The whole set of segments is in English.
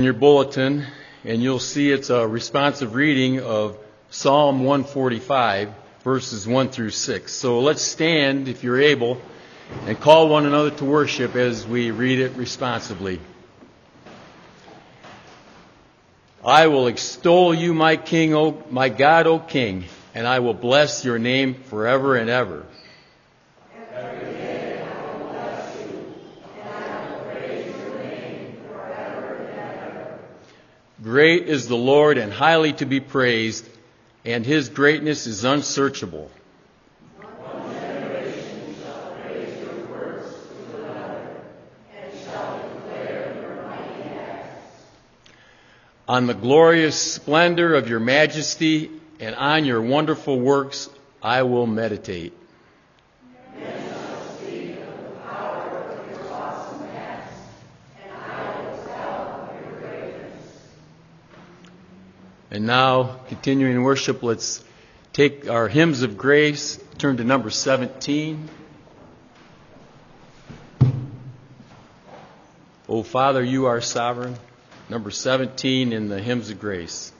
in your bulletin, and you'll see it's a responsive reading of Psalm 145, verses 1 through 6. So let's stand, if you're able, and call one another to worship as we read it responsively. I will extol you, my King, o, my God, O King, and I will bless your name forever and ever. Great is the Lord and highly to be praised, and his greatness is unsearchable. On the glorious splendor of your majesty and on your wonderful works I will meditate. Now, continuing worship, let's take our hymns of grace, turn to number 17. Oh, Father, you are sovereign. Number 17 in the hymns of grace.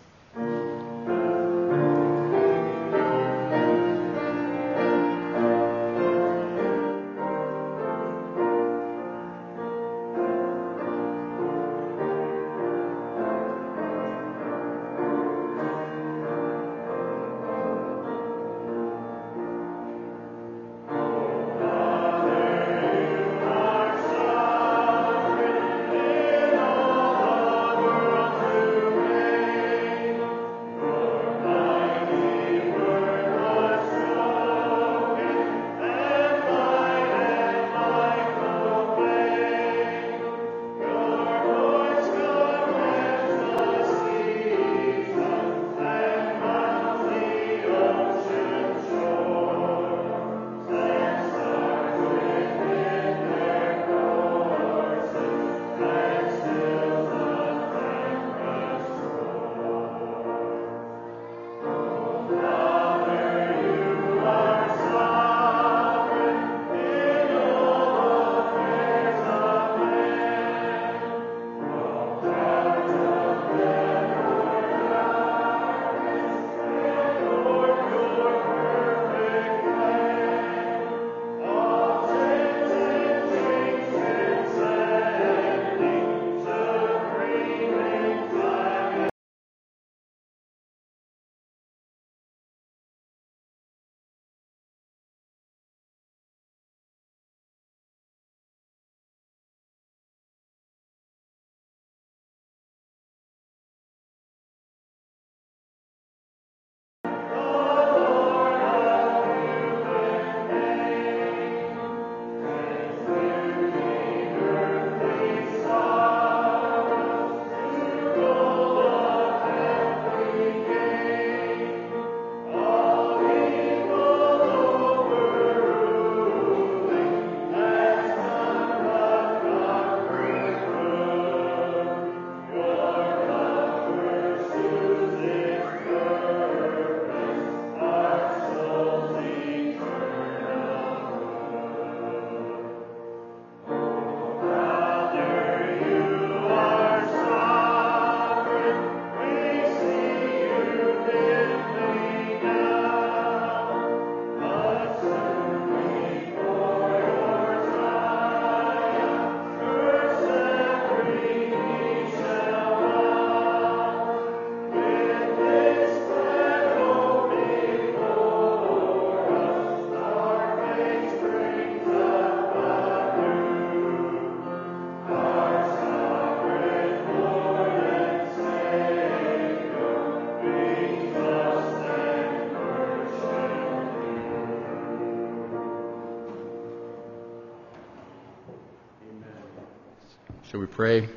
We pray?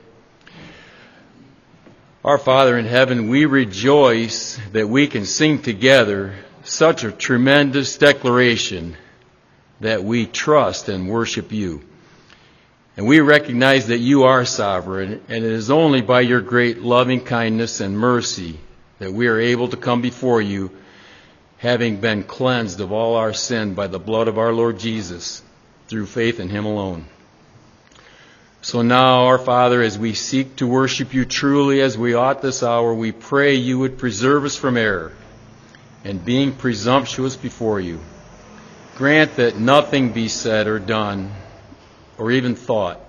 Our Father in heaven, we rejoice that we can sing together such a tremendous declaration that we trust and worship you. And we recognize that you are sovereign, and it is only by your great loving kindness and mercy that we are able to come before you, having been cleansed of all our sin by the blood of our Lord Jesus through faith in him alone. So now, our Father, as we seek to worship you truly as we ought this hour, we pray you would preserve us from error and being presumptuous before you. Grant that nothing be said or done or even thought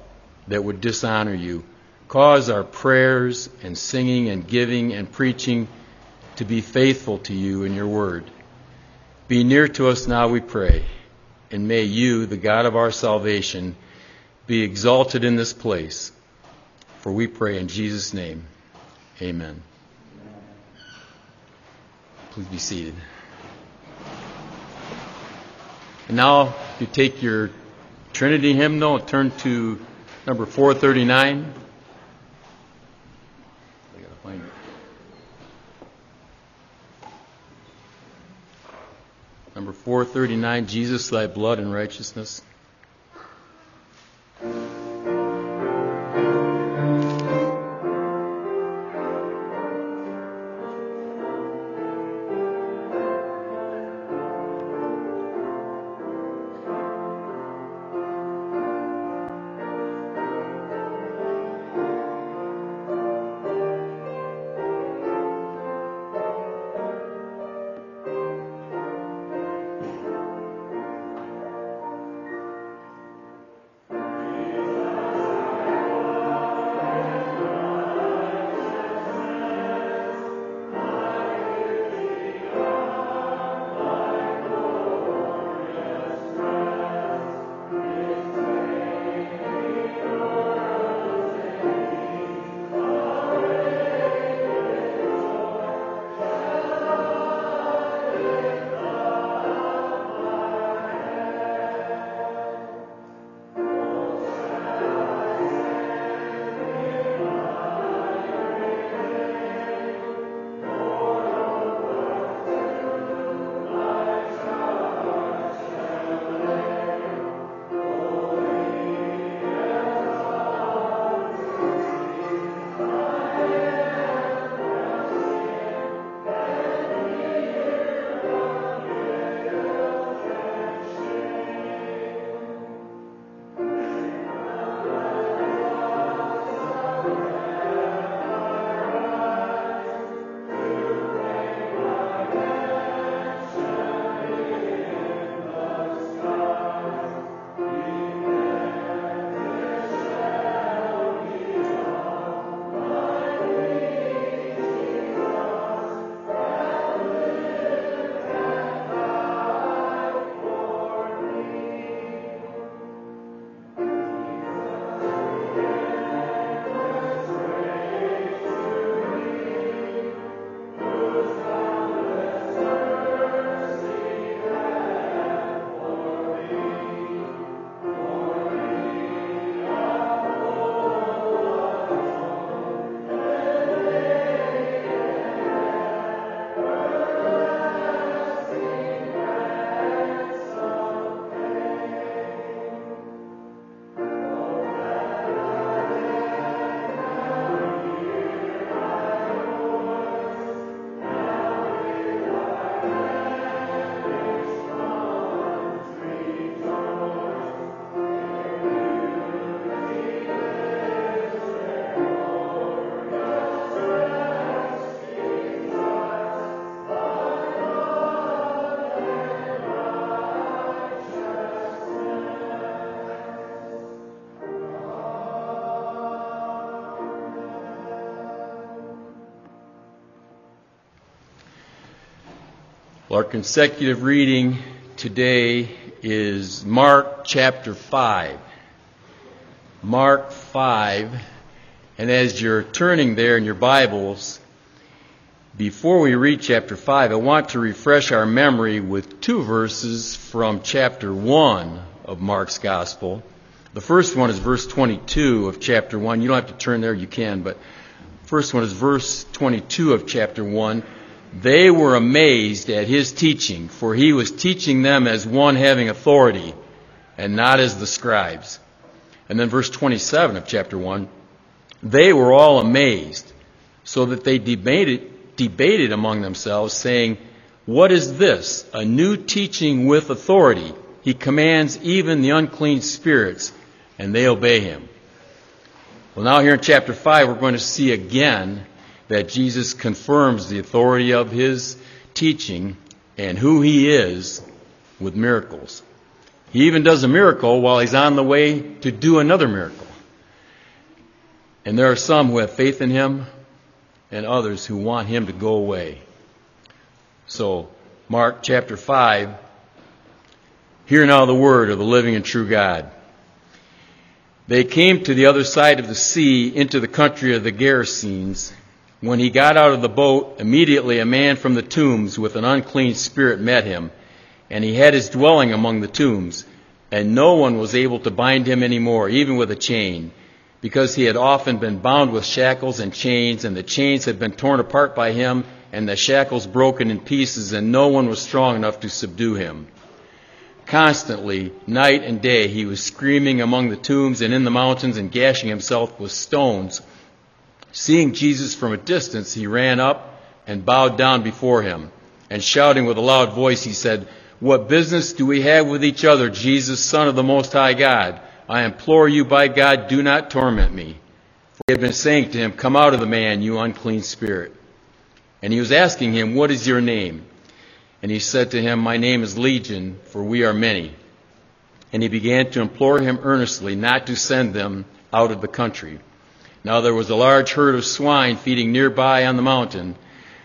that would dishonor you. Cause our prayers and singing and giving and preaching to be faithful to you in your word. Be near to us now, we pray, and may you, the God of our salvation, be exalted in this place. For we pray in Jesus' name. Amen. Please be seated. And now, if you take your Trinity hymnal turn to number 439. I gotta find it. Number 439, Jesus, thy blood and righteousness. Well, our consecutive reading today is Mark chapter 5. Mark 5. And as you're turning there in your Bibles, before we read chapter 5, I want to refresh our memory with two verses from chapter 1 of Mark's Gospel. The first one is verse 22 of chapter 1. You don't have to turn there, you can, but first one is verse 22 of chapter 1 they were amazed at his teaching, for he was teaching them as one having authority and not as the scribes. And then verse 27 of chapter 1 they were all amazed, so that they debated, debated among themselves, saying, What is this? A new teaching with authority. He commands even the unclean spirits, and they obey him. Well, now here in chapter 5, we're going to see again that Jesus confirms the authority of his teaching and who he is with miracles. He even does a miracle while he's on the way to do another miracle. And there are some who have faith in him and others who want him to go away. So, Mark chapter 5, hear now the word of the living and true God. They came to the other side of the sea into the country of the Gerasenes. When he got out of the boat, immediately a man from the tombs with an unclean spirit met him, and he had his dwelling among the tombs, and no one was able to bind him any more, even with a chain, because he had often been bound with shackles and chains, and the chains had been torn apart by him, and the shackles broken in pieces, and no one was strong enough to subdue him. Constantly, night and day, he was screaming among the tombs and in the mountains and gashing himself with stones. Seeing Jesus from a distance, he ran up and bowed down before him. And shouting with a loud voice, he said, What business do we have with each other, Jesus, Son of the Most High God? I implore you by God, do not torment me. For he had been saying to him, Come out of the man, you unclean spirit. And he was asking him, What is your name? And he said to him, My name is Legion, for we are many. And he began to implore him earnestly not to send them out of the country. Now there was a large herd of swine feeding nearby on the mountain.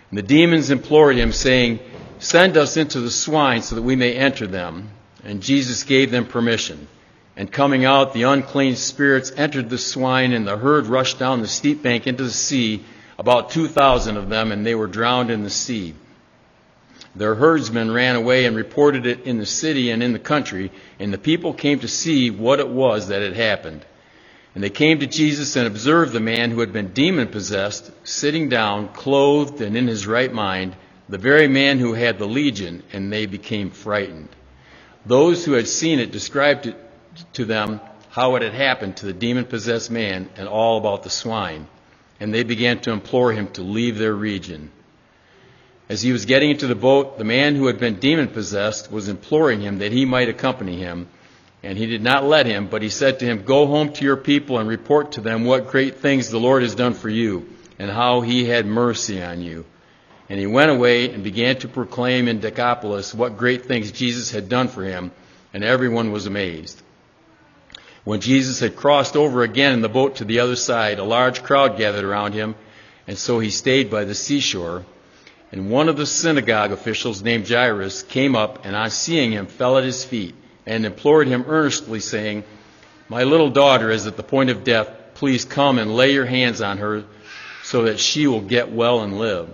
And the demons implored him, saying, Send us into the swine so that we may enter them. And Jesus gave them permission. And coming out, the unclean spirits entered the swine, and the herd rushed down the steep bank into the sea, about 2,000 of them, and they were drowned in the sea. Their herdsmen ran away and reported it in the city and in the country, and the people came to see what it was that had happened. And they came to Jesus and observed the man who had been demon possessed, sitting down, clothed and in his right mind, the very man who had the legion, and they became frightened. Those who had seen it described it to them how it had happened to the demon possessed man and all about the swine. And they began to implore him to leave their region. As he was getting into the boat, the man who had been demon possessed was imploring him that he might accompany him. And he did not let him, but he said to him, Go home to your people and report to them what great things the Lord has done for you, and how he had mercy on you. And he went away and began to proclaim in Decapolis what great things Jesus had done for him, and everyone was amazed. When Jesus had crossed over again in the boat to the other side, a large crowd gathered around him, and so he stayed by the seashore. And one of the synagogue officials named Jairus came up and on seeing him fell at his feet and implored him earnestly, saying, My little daughter is at the point of death. Please come and lay your hands on her so that she will get well and live.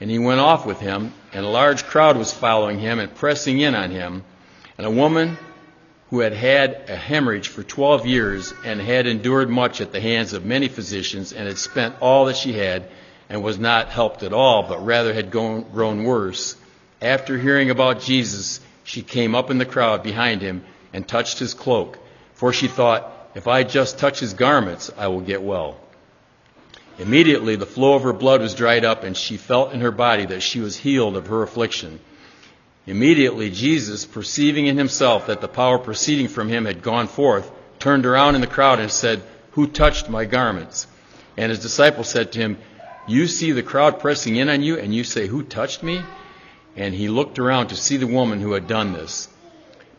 And he went off with him, and a large crowd was following him and pressing in on him. And a woman who had had a hemorrhage for 12 years and had endured much at the hands of many physicians and had spent all that she had and was not helped at all, but rather had grown, worse. After hearing about Jesus, she came up in the crowd behind him and touched his cloak, for she thought, if I just touch his garments, I will get well. Immediately the flow of her blood was dried up, and she felt in her body that she was healed of her affliction. Immediately Jesus, perceiving in himself that the power proceeding from him had gone forth, turned around in the crowd and said, Who touched my garments? And his disciples said to him, you see the crowd pressing in on you, and you say, Who touched me? And he looked around to see the woman who had done this.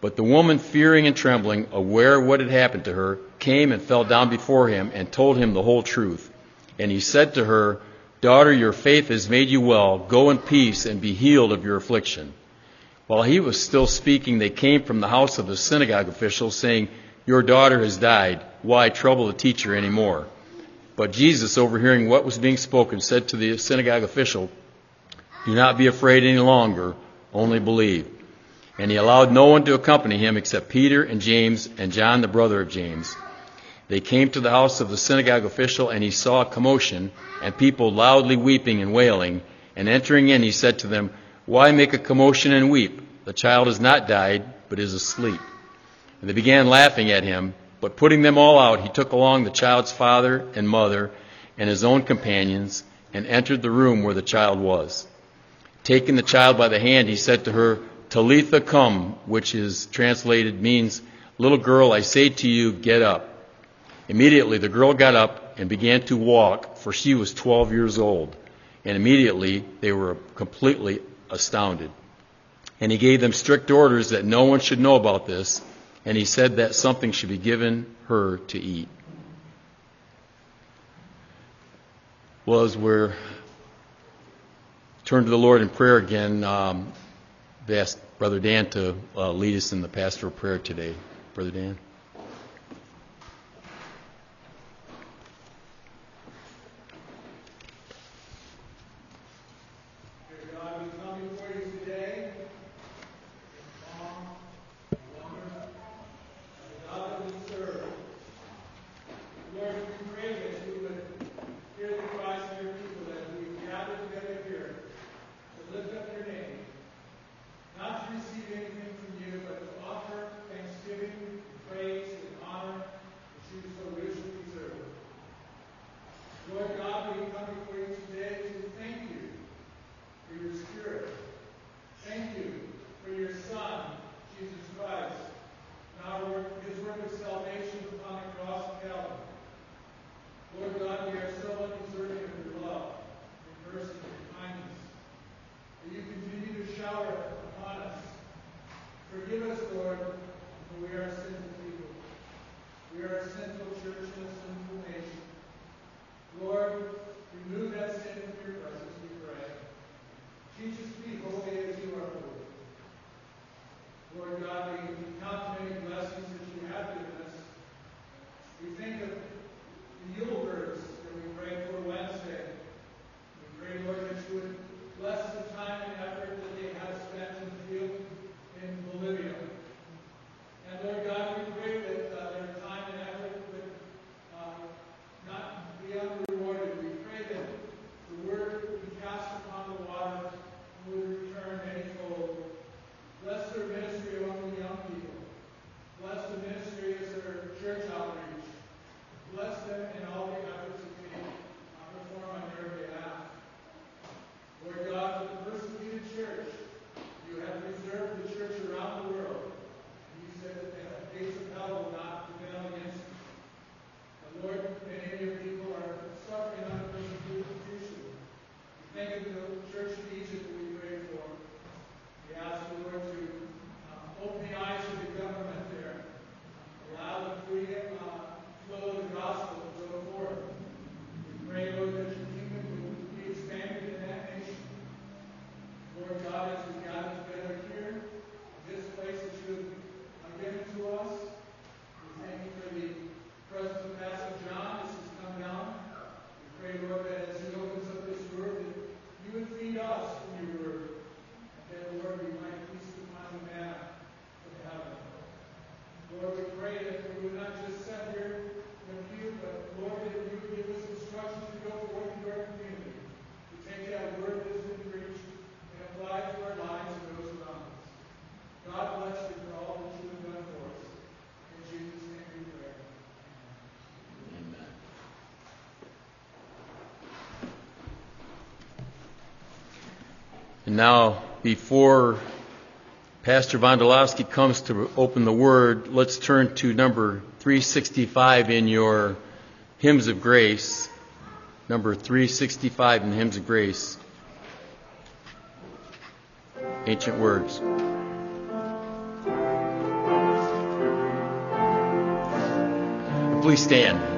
But the woman, fearing and trembling, aware of what had happened to her, came and fell down before him and told him the whole truth. And he said to her, Daughter, your faith has made you well. Go in peace and be healed of your affliction. While he was still speaking, they came from the house of the synagogue official, saying, Your daughter has died. Why trouble the teacher any more? But Jesus, overhearing what was being spoken, said to the synagogue official, Do not be afraid any longer, only believe. And he allowed no one to accompany him except Peter and James and John, the brother of James. They came to the house of the synagogue official, and he saw a commotion, and people loudly weeping and wailing. And entering in, he said to them, Why make a commotion and weep? The child has not died, but is asleep. And they began laughing at him. But putting them all out, he took along the child's father and mother and his own companions and entered the room where the child was. Taking the child by the hand, he said to her, Talitha cum, which is translated means, Little girl, I say to you, get up. Immediately the girl got up and began to walk, for she was 12 years old. And immediately they were completely astounded. And he gave them strict orders that no one should know about this, and he said that something should be given her to eat. Well, as we're turn to the Lord in prayer again, um, asked Brother Dan to uh, lead us in the pastoral prayer today. Brother Dan. Now, before Pastor Vondelovsky comes to open the Word, let's turn to number 365 in your Hymns of Grace. Number 365 in Hymns of Grace. Ancient Words. Please stand.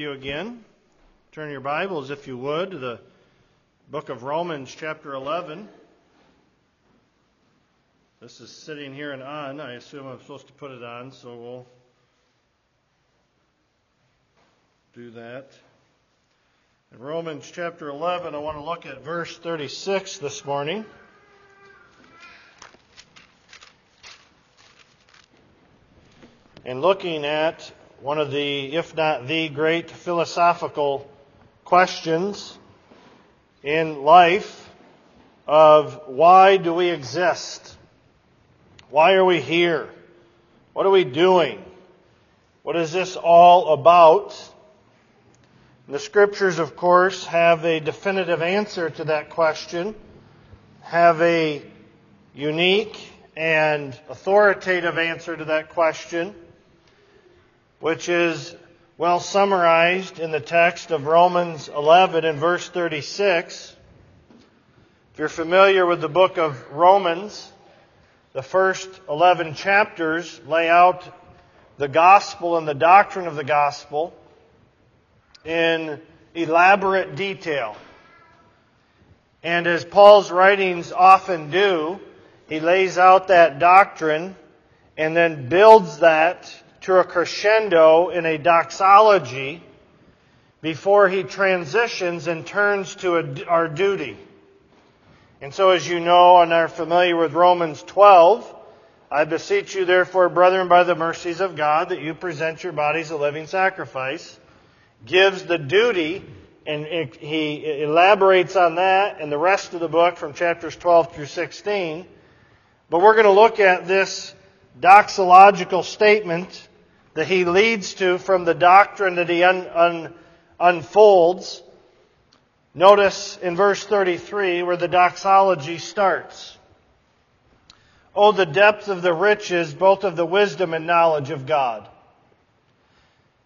You again. Turn your Bibles, if you would, to the book of Romans, chapter 11. This is sitting here and on. I assume I'm supposed to put it on, so we'll do that. In Romans chapter 11, I want to look at verse 36 this morning. And looking at one of the, if not the great philosophical questions in life of why do we exist? Why are we here? What are we doing? What is this all about? The scriptures, of course, have a definitive answer to that question, have a unique and authoritative answer to that question which is well summarized in the text of Romans 11 and verse 36. If you're familiar with the book of Romans, the first 11 chapters lay out the gospel and the doctrine of the gospel in elaborate detail. And as Paul's writings often do, he lays out that doctrine and then builds that to a crescendo in a doxology before he transitions and turns to a, our duty. And so, as you know and are familiar with Romans 12, I beseech you, therefore, brethren, by the mercies of God, that you present your bodies a living sacrifice, gives the duty, and he elaborates on that in the rest of the book from chapters 12 through 16. But we're going to look at this doxological statement that he leads to from the doctrine that he un, un, unfolds. Notice in verse 33 where the doxology starts. Oh, the depth of the riches, both of the wisdom and knowledge of God.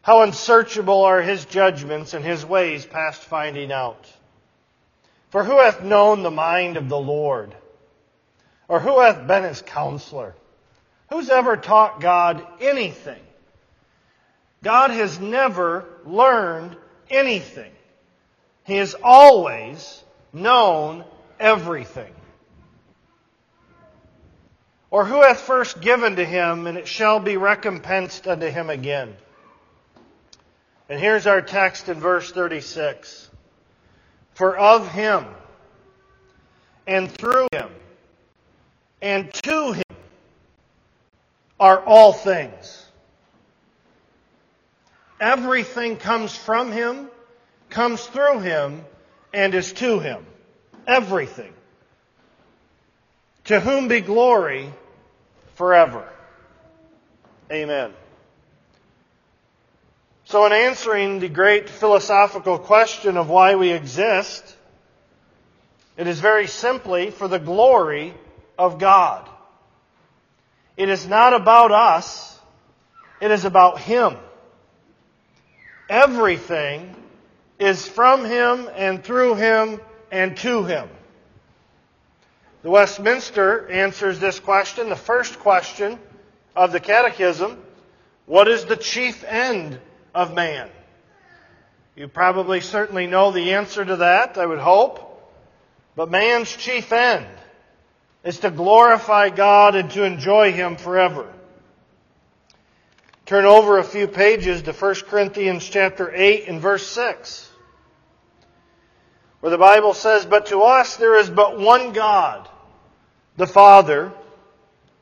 How unsearchable are his judgments and his ways past finding out. For who hath known the mind of the Lord? Or who hath been his counselor? Who's ever taught God anything? God has never learned anything. He has always known everything. Or who hath first given to him, and it shall be recompensed unto him again? And here's our text in verse 36. For of him, and through him, and to him are all things. Everything comes from Him, comes through Him, and is to Him. Everything. To whom be glory forever. Amen. So, in answering the great philosophical question of why we exist, it is very simply for the glory of God. It is not about us, it is about Him. Everything is from Him and through Him and to Him. The Westminster answers this question, the first question of the Catechism What is the chief end of man? You probably certainly know the answer to that, I would hope. But man's chief end is to glorify God and to enjoy Him forever. Turn over a few pages to 1 Corinthians chapter 8 and verse 6. Where the Bible says, But to us there is but one God, the Father,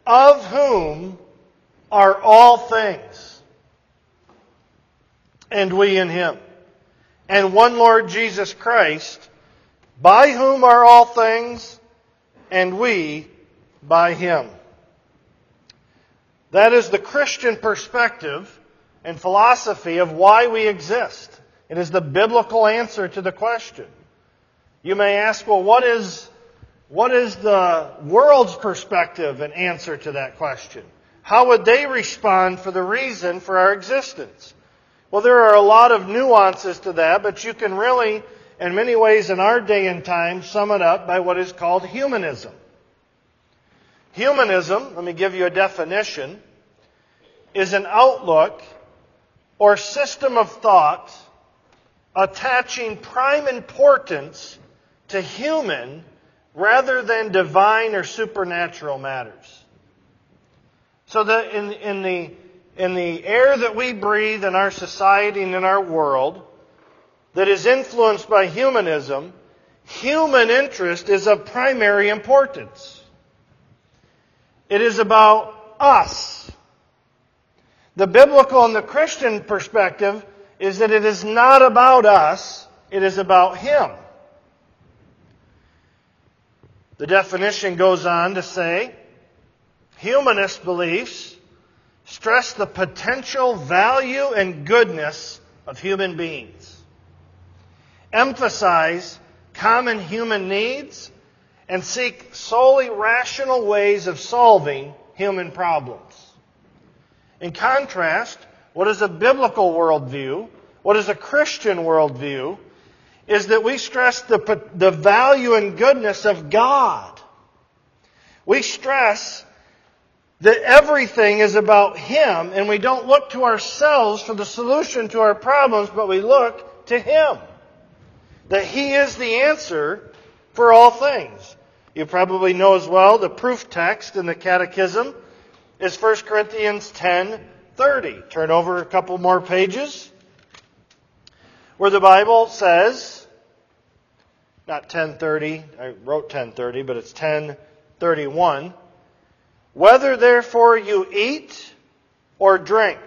of whom are all things, and we in Him. And one Lord Jesus Christ, by whom are all things, and we by Him. That is the Christian perspective and philosophy of why we exist. It is the biblical answer to the question. You may ask, well, what is, what is the world's perspective and answer to that question? How would they respond for the reason for our existence? Well, there are a lot of nuances to that, but you can really, in many ways in our day and time, sum it up by what is called humanism. Humanism, let me give you a definition, is an outlook or system of thought attaching prime importance to human rather than divine or supernatural matters. So that in, in, the, in the air that we breathe in our society and in our world that is influenced by humanism, human interest is of primary importance. It is about us. The biblical and the Christian perspective is that it is not about us, it is about Him. The definition goes on to say humanist beliefs stress the potential value and goodness of human beings, emphasize common human needs, and seek solely rational ways of solving human problems. In contrast, what is a biblical worldview, what is a Christian worldview, is that we stress the, the value and goodness of God. We stress that everything is about Him, and we don't look to ourselves for the solution to our problems, but we look to Him. That He is the answer for all things. You probably know as well the proof text in the Catechism is 1 Corinthians 10 30. Turn over a couple more pages where the Bible says, not 1030, I wrote 1030, but it's 1031. Whether therefore you eat or drink.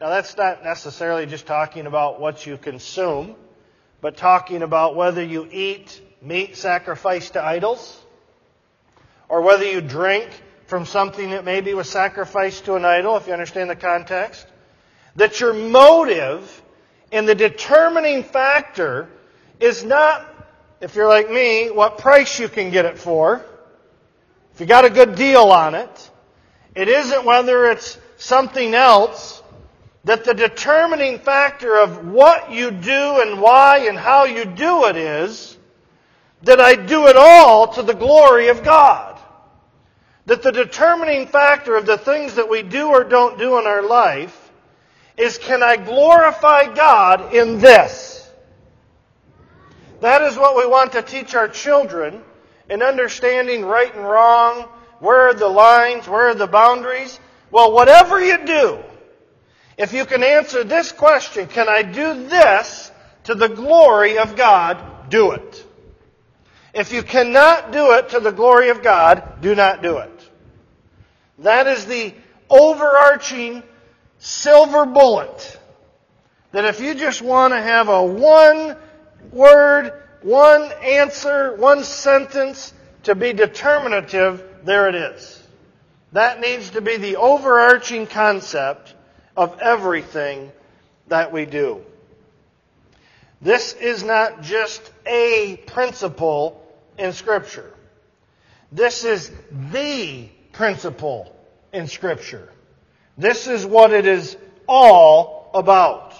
Now that's not necessarily just talking about what you consume, but talking about whether you eat meat sacrificed to idols, or whether you drink from something that maybe was sacrificed to an idol, if you understand the context. That your motive and the determining factor is not, if you're like me, what price you can get it for. If you got a good deal on it. It isn't whether it's something else that the determining factor of what you do and why and how you do it is that I do it all to the glory of God. That the determining factor of the things that we do or don't do in our life is can I glorify God in this? That is what we want to teach our children in understanding right and wrong, where are the lines, where are the boundaries. Well, whatever you do, if you can answer this question, can I do this to the glory of God? Do it. If you cannot do it to the glory of God, do not do it. That is the overarching silver bullet. That if you just want to have a one word, one answer, one sentence to be determinative, there it is. That needs to be the overarching concept of everything that we do. This is not just a principle in Scripture. This is the principle in Scripture. This is what it is all about.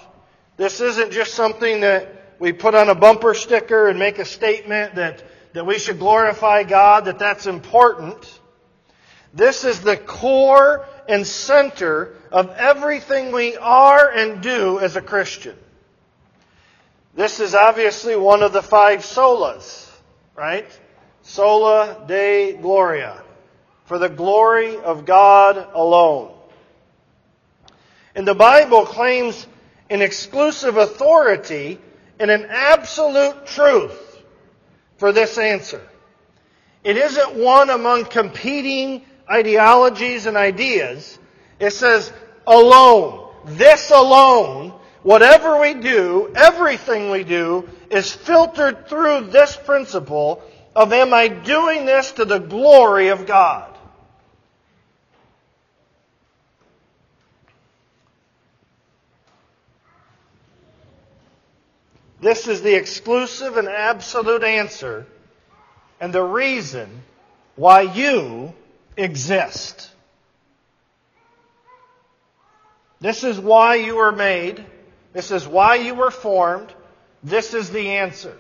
This isn't just something that we put on a bumper sticker and make a statement that, that we should glorify God, that that's important. This is the core and center of everything we are and do as a Christian. This is obviously one of the five solas, right? Soli Deo Gloria. For the glory of God alone. And the Bible claims an exclusive authority and an absolute truth for this answer. It isn't one among competing ideologies and ideas. It says alone. This alone, whatever we do, everything we do, is filtered through this principle of am I doing this to the glory of God? This is the exclusive and absolute answer and the reason why you exist. This is why you were made. This is why you were formed. This is the answer.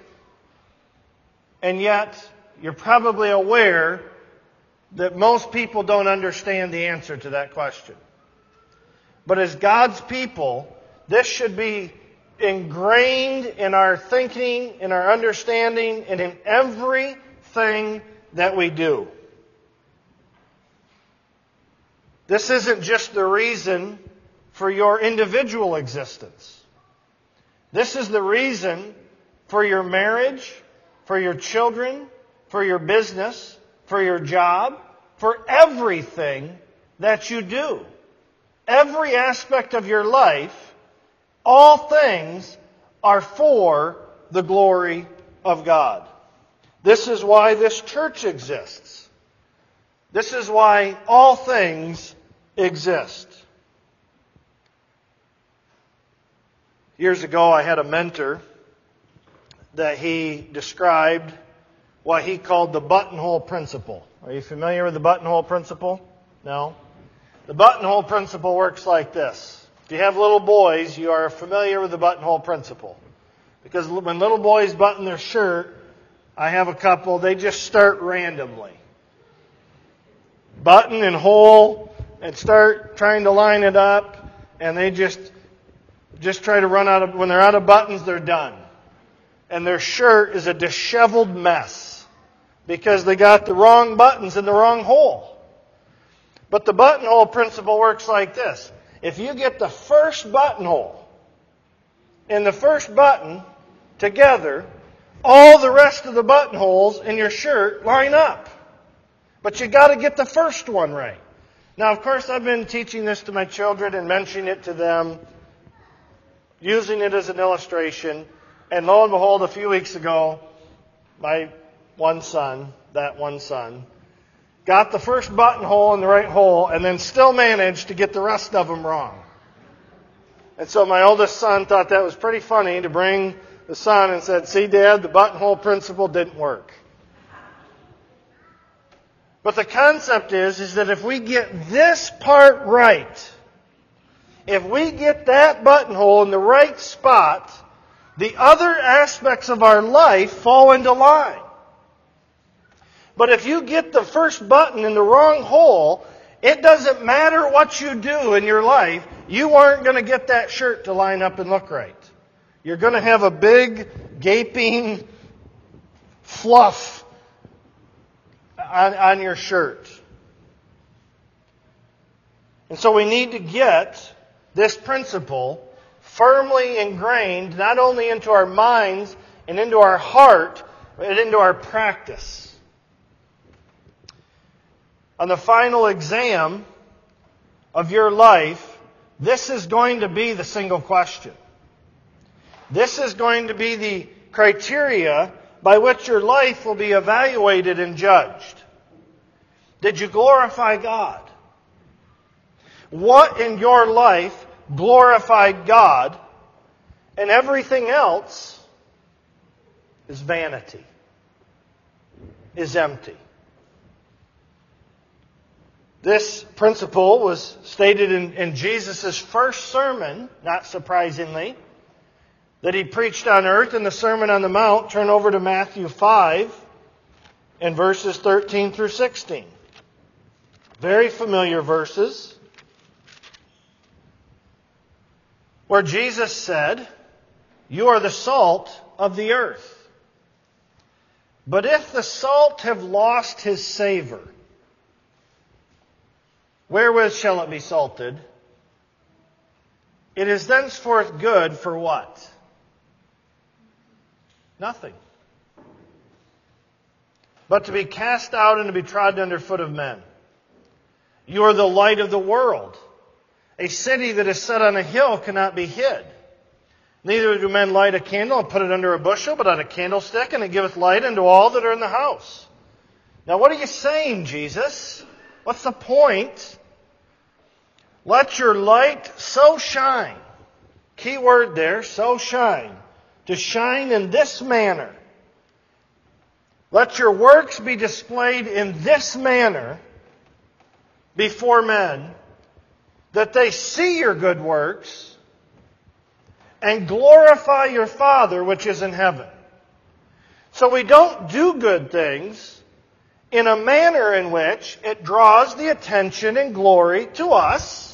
And yet, you're probably aware that most people don't understand the answer to that question. But as God's people, This should be ingrained in our thinking, in our understanding, and in everything that we do. This isn't just the reason for your individual existence. This is the reason for your marriage, for your children, for your business, for your job, for everything that you do. Every aspect of your life, all things are for the glory of God. This is why this church exists. This is why all things exist. Years ago, I had a mentor that he described what he called the buttonhole principle. Are you familiar with the buttonhole principle? No? The buttonhole principle works like this. If you have little boys, you are familiar with the buttonhole principle. Because when little boys button their shirt, I have a couple, they just start randomly. Button and hole and start trying to line it up and they just just try to run out of when they're out of buttons they're done. And their shirt is a disheveled mess because they got the wrong buttons in the wrong hole. But the buttonhole principle works like this. If you get the first buttonhole and the first button together all the rest of the buttonholes in your shirt line up. But you got to get the first one right. Now, of course, I've been teaching this to my children and mentioning it to them, using it as an illustration. And lo and behold, a few weeks ago, my one son, that one son, got the first buttonhole in the right hole and then still managed to get the rest of them wrong. And so my oldest son thought that was pretty funny to bring the son and said, see dad, the buttonhole principle didn't work. But the concept is, is that if we get this part right, if we get that buttonhole in the right spot, the other aspects of our life fall into line. But if you get the first button in the wrong hole, it doesn't matter what you do in your life, you aren't going to get that shirt to line up and look right. You're going to have a big, gaping fluff on, on your shirt. And so we need to get this principle firmly ingrained not only into our minds and into our heart, but into our practice. On the final exam of your life, this is going to be the single question. This is going to be the criteria by which your life will be evaluated and judged. Did you glorify God? What in your life glorified God and everything else is vanity, is empty. This principle was stated in, in Jesus' first sermon, not surprisingly that he preached on earth in the Sermon on the Mount, turn over to Matthew 5 and verses 13 through 16. Very familiar verses. Where Jesus said, You are the salt of the earth. But if the salt have lost his savor, wherewith shall it be salted? It is thenceforth good for what? Nothing. But to be cast out and to be trodden under foot of men. You are the light of the world. A city that is set on a hill cannot be hid. Neither do men light a candle and put it under a bushel, but on a candlestick, and it giveth light unto all that are in the house. Now, what are you saying, Jesus? What's the point? Let your light so shine. Key word there, so shine to shine in this manner. Let your works be displayed in this manner before men, that they see your good works and glorify your Father which is in heaven. So we don't do good things in a manner in which it draws the attention and glory to us,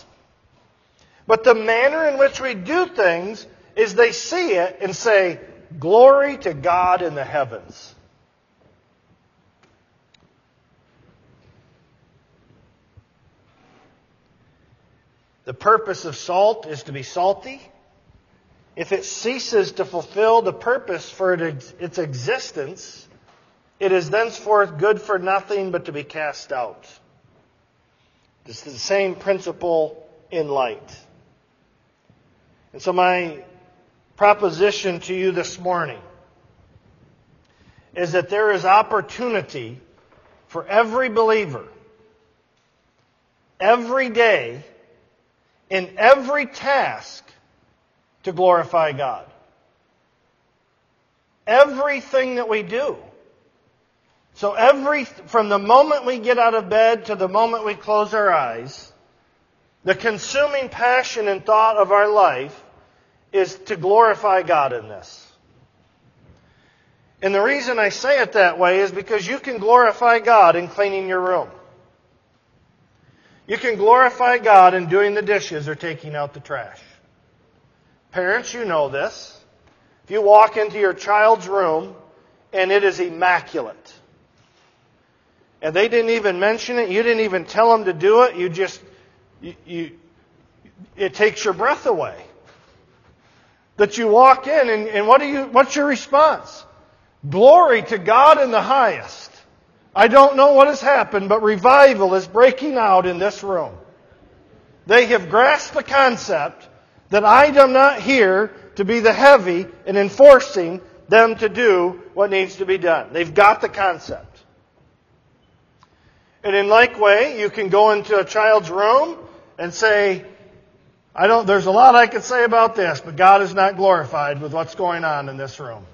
But the manner in which we do things is they see it and say, Glory to God in the heavens. The purpose of salt is to be salty. If it ceases to fulfill the purpose for its existence, it is thenceforth good for nothing but to be cast out. It's the same principle in light. And so my proposition to you this morning is that there is opportunity for every believer every day in every task to glorify God. Everything that we do. So every, from the moment we get out of bed to the moment we close our eyes, the consuming passion and thought of our life is to glorify God in this. And the reason I say it that way is because you can glorify God in cleaning your room. You can glorify God in doing the dishes or taking out the trash. Parents, you know this. If you walk into your child's room and it is immaculate, and they didn't even mention it, you didn't even tell them to do it, you just, you, you it takes your breath away. That you walk in and, and what do you, what's your response? Glory to God in the highest. I don't know what has happened, but revival is breaking out in this room. They have grasped the concept that I am not here to be the heavy in enforcing them to do what needs to be done. They've got the concept. And in like way, you can go into a child's room and say, I don't, there's a lot I could say about this, but God is not glorified with what's going on in this room.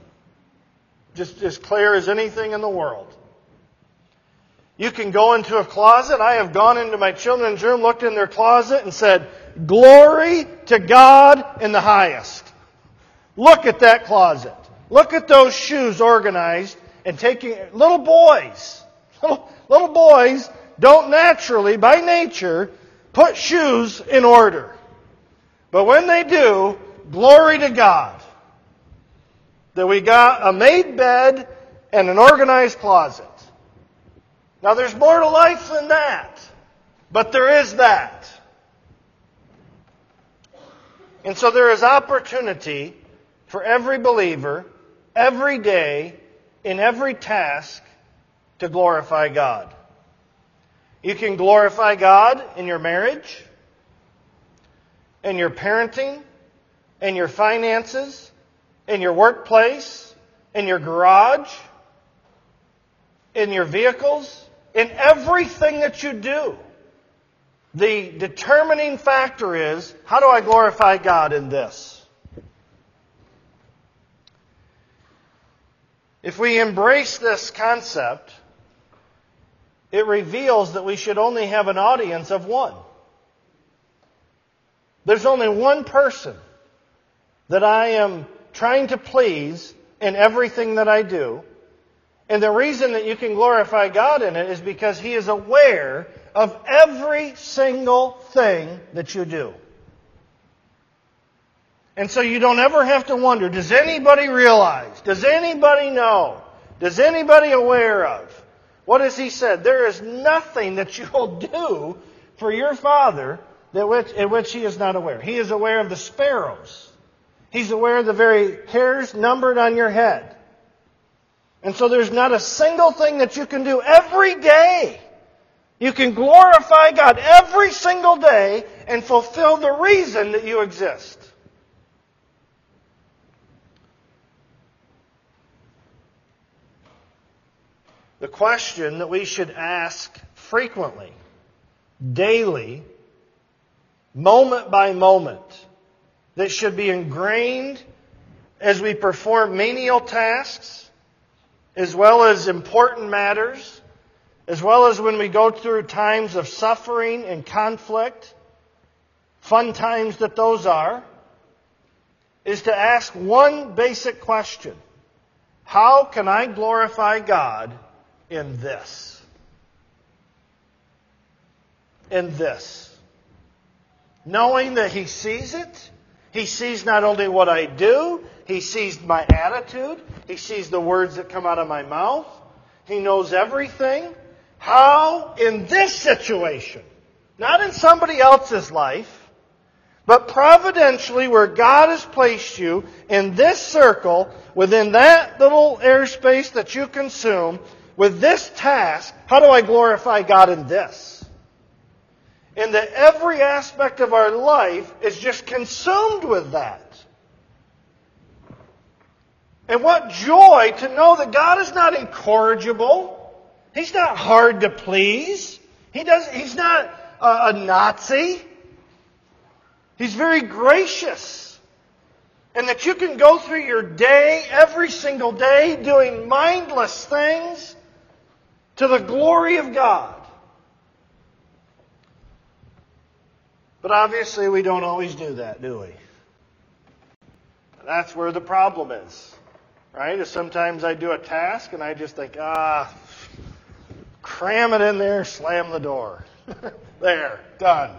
Just as clear as anything in the world. You can go into a closet. I have gone into my children's room, looked in their closet, and said, Glory to God in the highest. Look at that closet. Look at those shoes organized and taking, little boys, little, little boys don't naturally, by nature, put shoes in order. But when they do, glory to God that we got a made bed and an organized closet. Now there's more to life than that, but there is that. And so there is opportunity for every believer, every day, in every task, to glorify God. You can glorify God in your marriage, in your parenting, in your finances, in your workplace, in your garage, in your vehicles, in everything that you do. The determining factor is how do I glorify God in this? If we embrace this concept, it reveals that we should only have an audience of one. There's only one person that I am trying to please in everything that I do. And the reason that you can glorify God in it is because He is aware of every single thing that you do. And so you don't ever have to wonder, does anybody realize? Does anybody know? Does anybody aware of? What has he said? There is nothing that you'll do for your father that which, in which he is not aware. He is aware of the sparrows. He's aware of the very hairs numbered on your head. And so there's not a single thing that you can do every day. You can glorify God every single day and fulfill the reason that you exist. The question that we should ask frequently, daily, moment by moment, that should be ingrained as we perform menial tasks, as well as important matters, as well as when we go through times of suffering and conflict, fun times that those are, is to ask one basic question. How can I glorify God in this? In this. knowing that He sees it. He sees not only what I do, He sees my attitude, He sees the words that come out of my mouth, He knows everything. How, in this situation, not in somebody else's life, but providentially, where God has placed you in this circle, within that little airspace that you consume, with this task, how do I glorify God in this? And that every aspect of our life is just consumed with that. And what joy to know that God is not incorrigible. He's not hard to please. He does, he's not a, a Nazi. He's very gracious. And that you can go through your day, every single day, doing mindless things to the glory of God. But obviously, we don't always do that, do we? That's where the problem is. Right? Is sometimes I do a task and I just think, ah, cram it in there, slam the door. there, done.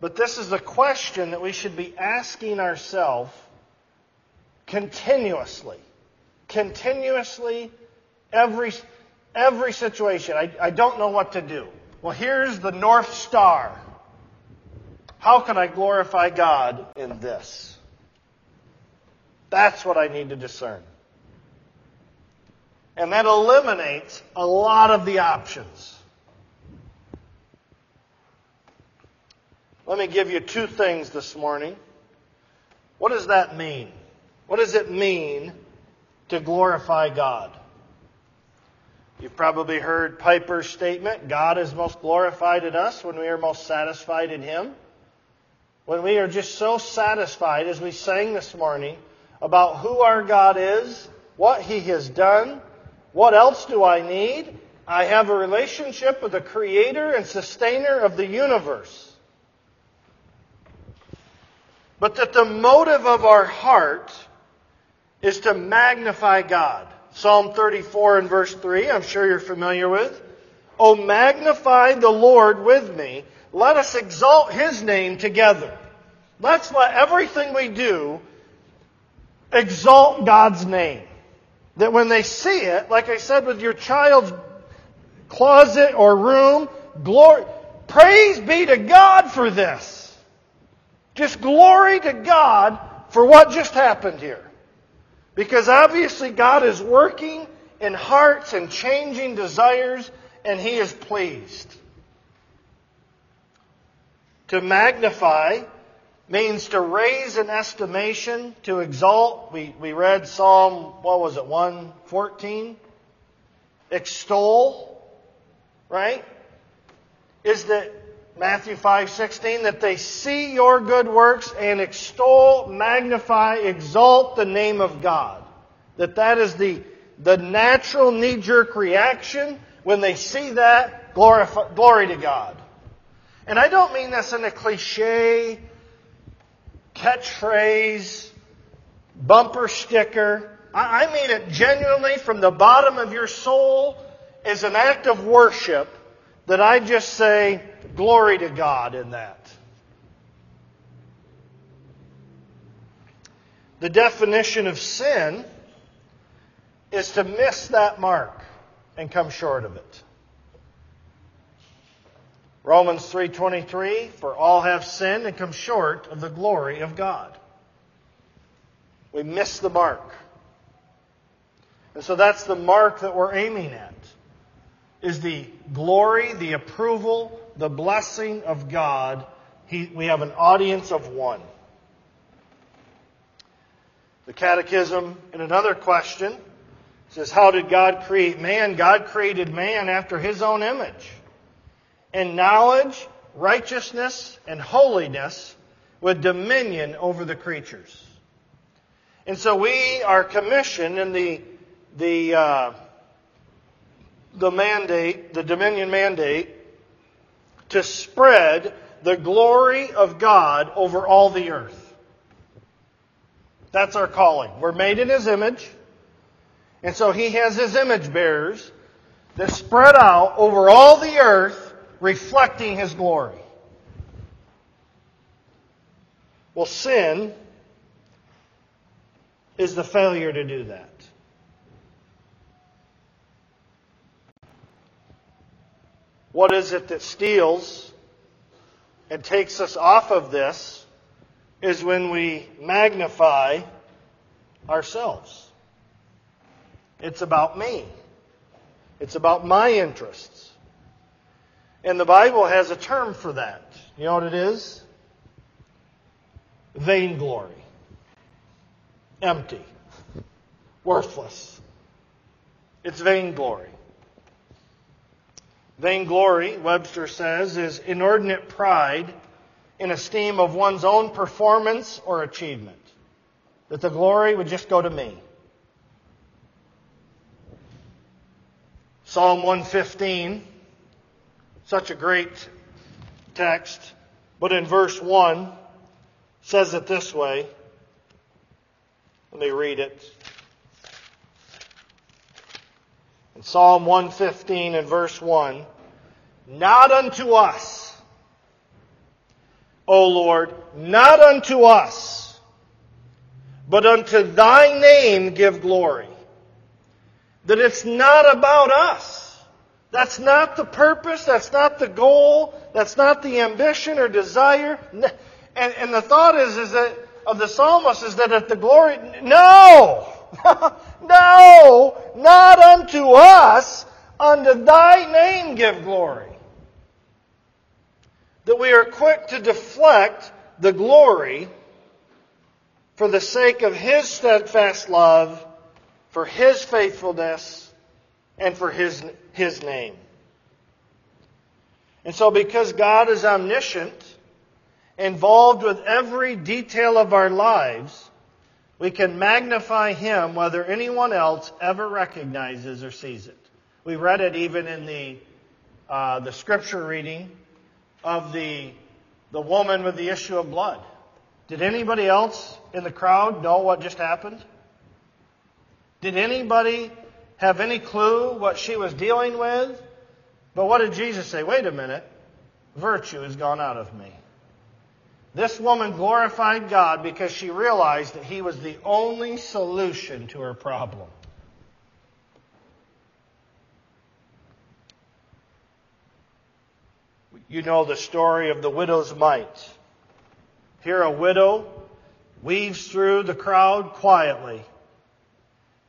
But this is a question that we should be asking ourselves continuously continuously, every, every situation. I, I don't know what to do. Well, here's the North Star. How can I glorify God in this? That's what I need to discern. And that eliminates a lot of the options. Let me give you two things this morning. What does that mean? What does it mean to glorify God. You've probably heard Piper's statement God is most glorified in us when we are most satisfied in Him. When we are just so satisfied, as we sang this morning, about who our God is, what He has done, what else do I need? I have a relationship with the Creator and Sustainer of the universe. But that the motive of our heart is to magnify God. Psalm 34 and verse 3, I'm sure you're familiar with. Oh, magnify the Lord with me. Let us exalt His name together. Let's let everything we do exalt God's name. That when they see it, like I said with your child's closet or room, glory, praise be to God for this. Just glory to God for what just happened here. Because obviously God is working in hearts and changing desires, and He is pleased. To magnify means to raise an estimation, to exalt. We, we read Psalm, what was it, 114? Extol, right? Is that Matthew 5:16 that they see your good works and extol, magnify, exalt the name of God. That that is the the natural knee-jerk reaction when they see that glorify, glory to God. And I don't mean this in a cliche catchphrase bumper sticker. I, I mean it genuinely from the bottom of your soul as an act of worship that I just say, glory to God in that. The definition of sin is to miss that mark and come short of it. Romans 3:23 for all have sinned and come short of the glory of God. We miss the mark. And so that's the mark that we're aiming at is the glory, the approval, the blessing of God. He, we have an audience of one. The Catechism, in another question, says, How did God create man? God created man after his own image. In knowledge, righteousness, and holiness, with dominion over the creatures. And so we are commissioned in the, the uh, the mandate, the dominion mandate, to spread the glory of God over all the earth. That's our calling. We're made in His image. And so He has His image bearers that spread out over all the earth reflecting His glory. Well, sin is the failure to do that. What is it that steals and takes us off of this is when we magnify ourselves. It's about me. It's about my interests. And the Bible has a term for that. You know what it is? Vainglory. Empty. Worthless. It's vainglory. Vainglory, Webster says, is inordinate pride in esteem of one's own performance or achievement. That the glory would just go to me. Psalm 115, such a great text, but in verse 1 says it this way. Let me read it. In Psalm 115 and verse 1, not unto us, O Lord, not unto us, but unto thy name give glory that it's not about us. That's not the purpose. That's not the goal. That's not the ambition or desire. And, and the thought is, is that of the psalmist is that if the glory, no, no, not unto us, unto thy name give glory. That we are quick to deflect the glory for the sake of his steadfast love for His faithfulness and for His, His name. And so, because God is omniscient, involved with every detail of our lives, we can magnify Him whether anyone else ever recognizes or sees it. We read it even in the, uh, the scripture reading of the, the woman with the issue of blood. Did anybody else in the crowd know what just happened? Did anybody have any clue what she was dealing with? But what did Jesus say? Wait a minute. Virtue has gone out of me. This woman glorified God because she realized that He was the only solution to her problem. You know the story of the widow's mite. Here, a widow weaves through the crowd quietly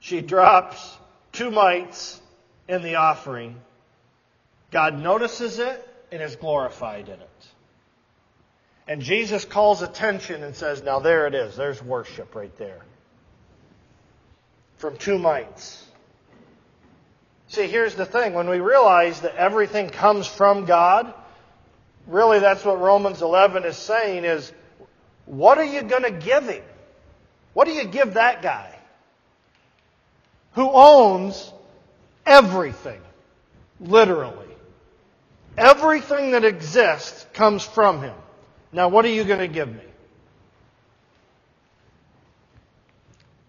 she drops two mites in the offering. God notices it and is glorified in it. And Jesus calls attention and says, Now there it is. There's worship right there. From two mites. See, here's the thing. When we realize that everything comes from God, really that's what Romans 11 is saying is, what are you going to give him? What do you give that guy? who owns everything, literally. Everything that exists comes from him. Now, what are you going to give me?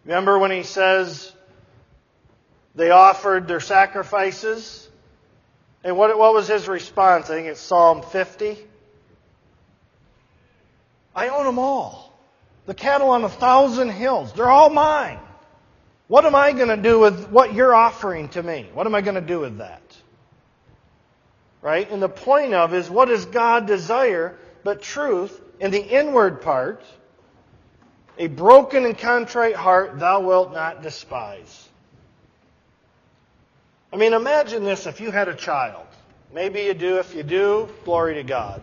Remember when he says they offered their sacrifices? And what, what was his response? I think it's Psalm 50. I own them all. The cattle on a thousand hills, they're all mine. What am I going to do with what you're offering to me? What am I going to do with that? Right? And the point of is what does God desire but truth in the inward part? A broken and contrite heart thou wilt not despise. I mean, imagine this if you had a child. Maybe you do. If you do, glory to God.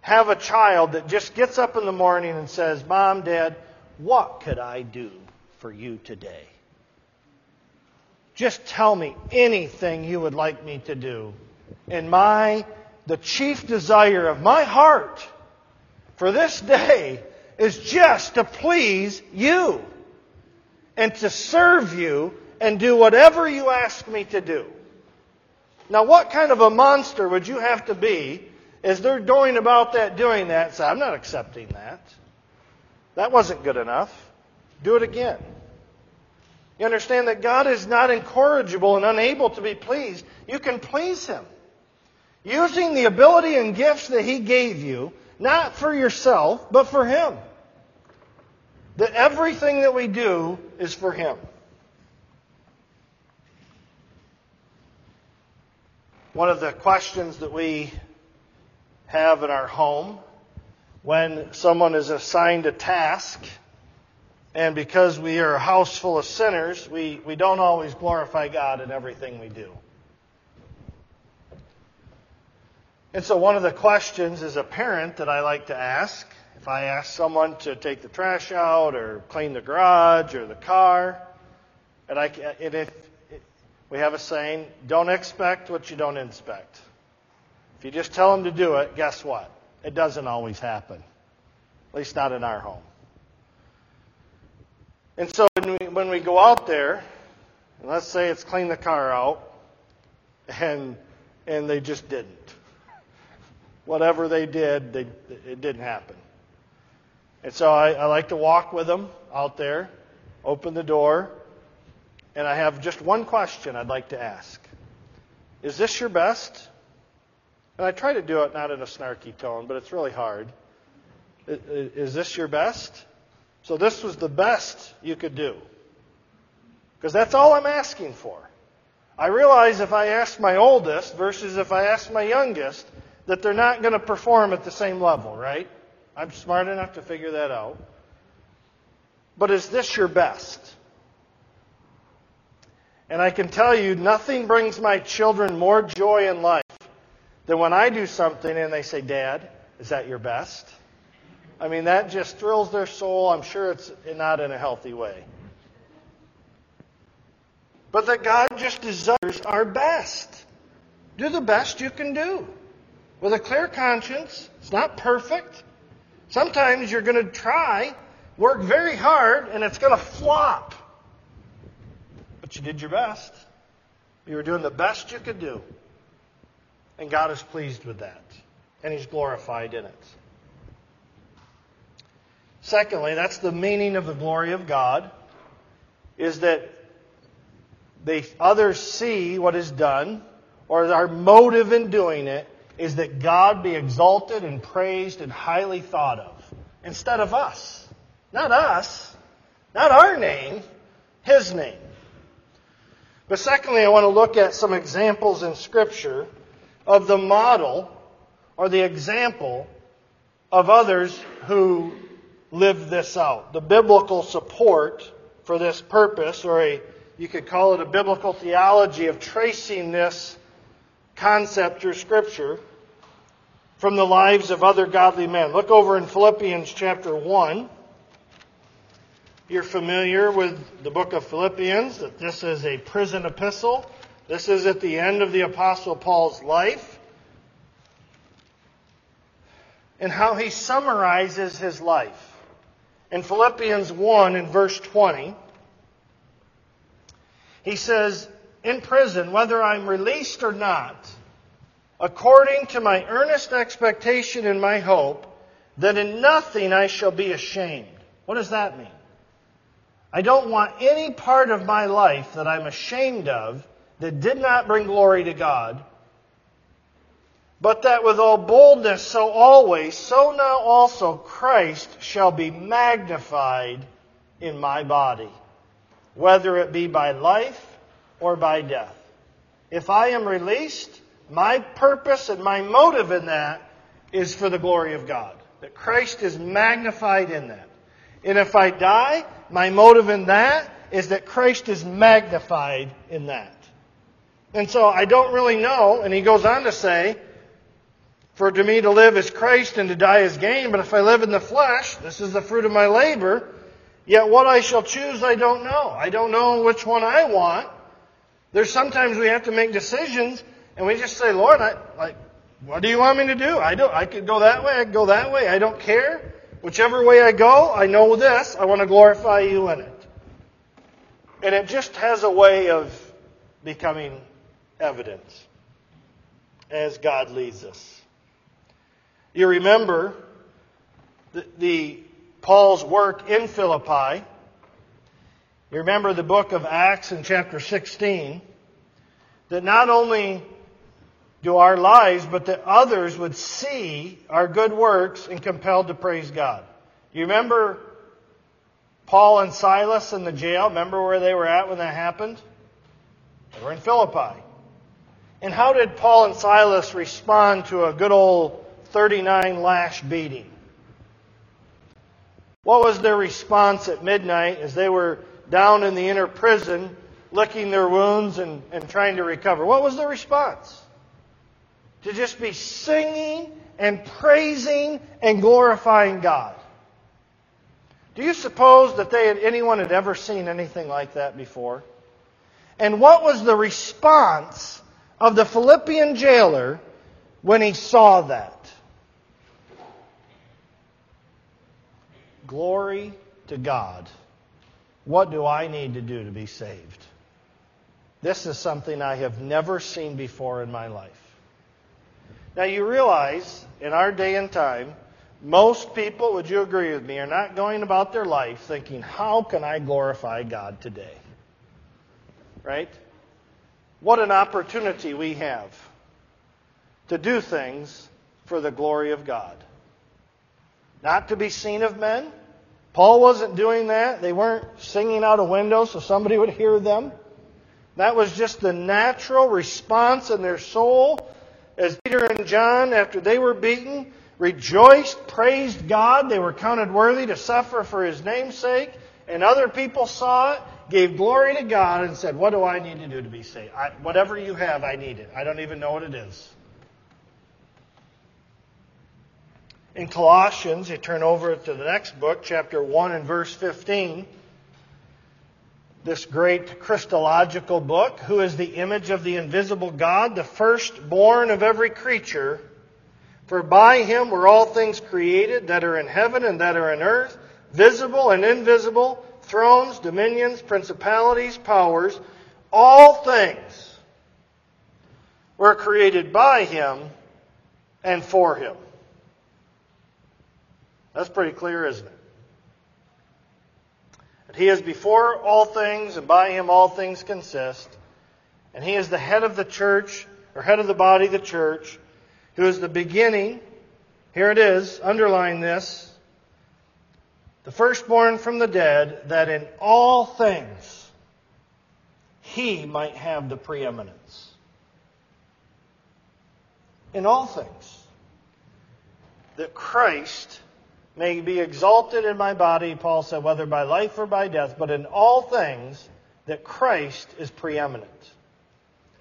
Have a child that just gets up in the morning and says, Mom, Dad, what could I do for you today. Just tell me anything you would like me to do. And my, the chief desire of my heart for this day is just to please you and to serve you and do whatever you ask me to do. Now, what kind of a monster would you have to be as they're going about that, doing that, I'm not accepting that. That wasn't good enough. Do it again. You understand that God is not incorrigible and unable to be pleased. You can please Him. Using the ability and gifts that He gave you, not for yourself, but for Him. That everything that we do is for Him. One of the questions that we have in our home when someone is assigned a task, and because we are a house full of sinners, we, we don't always glorify God in everything we do. And so, one of the questions as a parent that I like to ask, if I ask someone to take the trash out or clean the garage or the car, and, I, and if we have a saying, don't expect what you don't inspect. If you just tell them to do it, guess what? It doesn't always happen. At least not in our home. And so when we, when we go out there, and let's say it's clean the car out, and and they just didn't. Whatever they did, they, it didn't happen. And so I, I like to walk with them out there, open the door, and I have just one question I'd like to ask. Is this your best? And I try to do it not in a snarky tone, but it's really hard. Is this your best? So this was the best you could do. Because that's all I'm asking for. I realize if I ask my oldest versus if I ask my youngest, that they're not going to perform at the same level, right? I'm smart enough to figure that out. But is this your best? And I can tell you, nothing brings my children more joy in life than when I do something and they say, Dad, is that your best? I mean, that just thrills their soul. I'm sure it's not in a healthy way. But that God just desires our best. Do the best you can do. With a clear conscience. It's not perfect. Sometimes you're going to try, work very hard, and it's going to flop. But you did your best. You were doing the best you could do. And God is pleased with that. And He's glorified in it. Secondly, that's the meaning of the glory of God, is that they, others see what is done, or our motive in doing it is that God be exalted and praised and highly thought of, instead of us. Not us, not our name, His name. But secondly, I want to look at some examples in Scripture of the model or the example of others who lived this out. The biblical support for this purpose, or a, you could call it a biblical theology of tracing this concept through Scripture from the lives of other godly men. Look over in Philippians chapter 1. You're familiar with the book of Philippians, that this is a prison epistle. This is at the end of the Apostle Paul's life. And how he summarizes his life. In Philippians 1 in verse 20, he says, In prison, whether I'm released or not, according to my earnest expectation and my hope, that in nothing I shall be ashamed. What does that mean? I don't want any part of my life that I'm ashamed of that did not bring glory to God, but that with all boldness, so always, so now also Christ shall be magnified in my body, whether it be by life or by death. If I am released, my purpose and my motive in that is for the glory of God. That Christ is magnified in that. And if I die, my motive in that is that Christ is magnified in that. And so I don't really know, and he goes on to say, for to me to live is Christ and to die is gain, but if I live in the flesh, this is the fruit of my labor, yet what I shall choose I don't know. I don't know which one I want. There's sometimes we have to make decisions and we just say, Lord, I, like, what do you want me to do? I don't, I could go that way, I could go that way, I don't care. Whichever way I go, I know this. I want to glorify you in it. And it just has a way of becoming evident as God leads us. You remember the, the Paul's work in Philippi. You remember the book of Acts in chapter 16 that not only do our lives, but that others would see our good works and compelled to praise God. You remember Paul and Silas in the jail? Remember where they were at when that happened? They were in Philippi. And how did Paul and Silas respond to a good old 39 lash beating? What was their response at midnight as they were down in the inner prison, licking their wounds and, and trying to recover? What was the response? To just be singing and praising and glorifying God. Do you suppose that they had, anyone had ever seen anything like that before? And what was the response of the Philippian jailer when he saw that? Glory to God. What do I need to do to be saved? This is something I have never seen before in my life. Now, you realize in our day and time, most people, would you agree with me, are not going about their life thinking, how can I glorify God today? Right? What an opportunity we have to do things for the glory of God. Not to be seen of men. Paul wasn't doing that. They weren't singing out a window so somebody would hear them. That was just the natural response in their soul as Peter and John, after they were beaten, rejoiced, praised God. They were counted worthy to suffer for his name's sake. And other people saw it, gave glory to God, and said, What do I need to do to be saved? I, whatever you have, I need it. I don't even know what it is. In Colossians, you turn over to the next book, chapter 1 and verse 15. This great Christological book, who is the image of the invisible God, the firstborn of every creature. For by him were all things created that are in heaven and that are in earth, visible and invisible, thrones, dominions, principalities, powers. All things were created by him and for him. That's pretty clear, isn't it? That he is before all things, and by him all things consist. And he is the head of the church, or head of the body, the church who is the beginning, here it is, underline this, the firstborn from the dead, that in all things he might have the preeminence. In all things. That Christ may be exalted in my body, Paul said, whether by life or by death, but in all things that Christ is preeminent.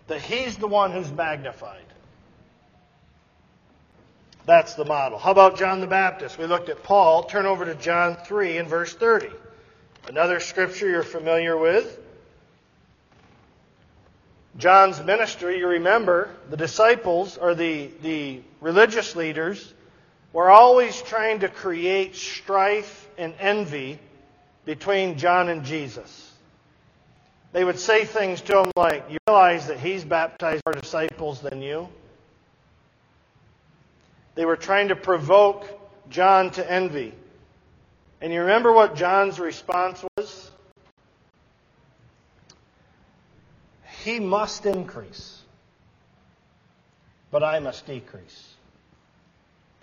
That he's the one who's magnified. That's the model. How about John the Baptist? We looked at Paul. Turn over to John 3 and verse 30. Another scripture you're familiar with. John's ministry, you remember, the disciples or the, the religious leaders were always trying to create strife and envy between John and Jesus. They would say things to him like, You realize that he's baptized more disciples than you? They were trying to provoke John to envy. And you remember what John's response was? He must increase, but I must decrease.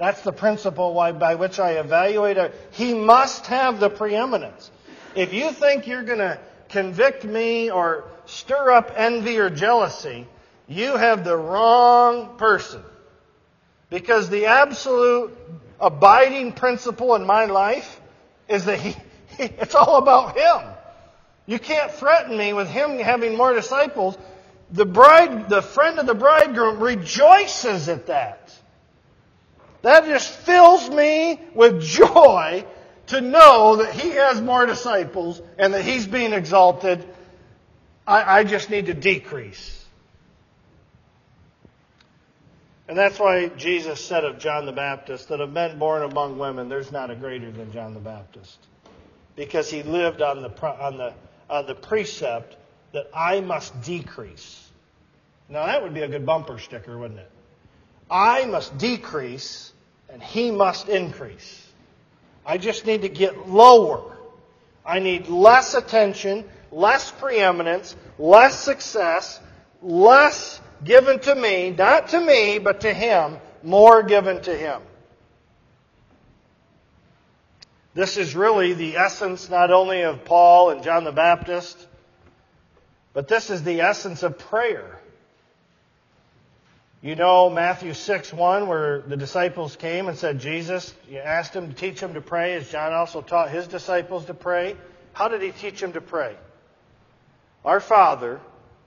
That's the principle by which I evaluate. A, he must have the preeminence. If you think you're going to convict me or stir up envy or jealousy, you have the wrong person. Because the absolute abiding principle in my life is that he, he, it's all about him. You can't threaten me with him having more disciples. The bride, the friend of the bridegroom rejoices at that. That just fills me with joy to know that he has more disciples and that he's being exalted. I, I just need to decrease. And that's why Jesus said of John the Baptist that of men born among women, there's not a greater than John the Baptist. Because he lived on the, on the, on the precept that I must decrease. Now that would be a good bumper sticker, wouldn't it? I must decrease and he must increase. I just need to get lower. I need less attention, less preeminence, less success, less given to me, not to me, but to him, more given to him. This is really the essence not only of Paul and John the Baptist, but this is the essence of prayer. You know Matthew 6 1, where the disciples came and said, Jesus, you asked him to teach them to pray, as John also taught his disciples to pray. How did he teach them to pray? Our Father,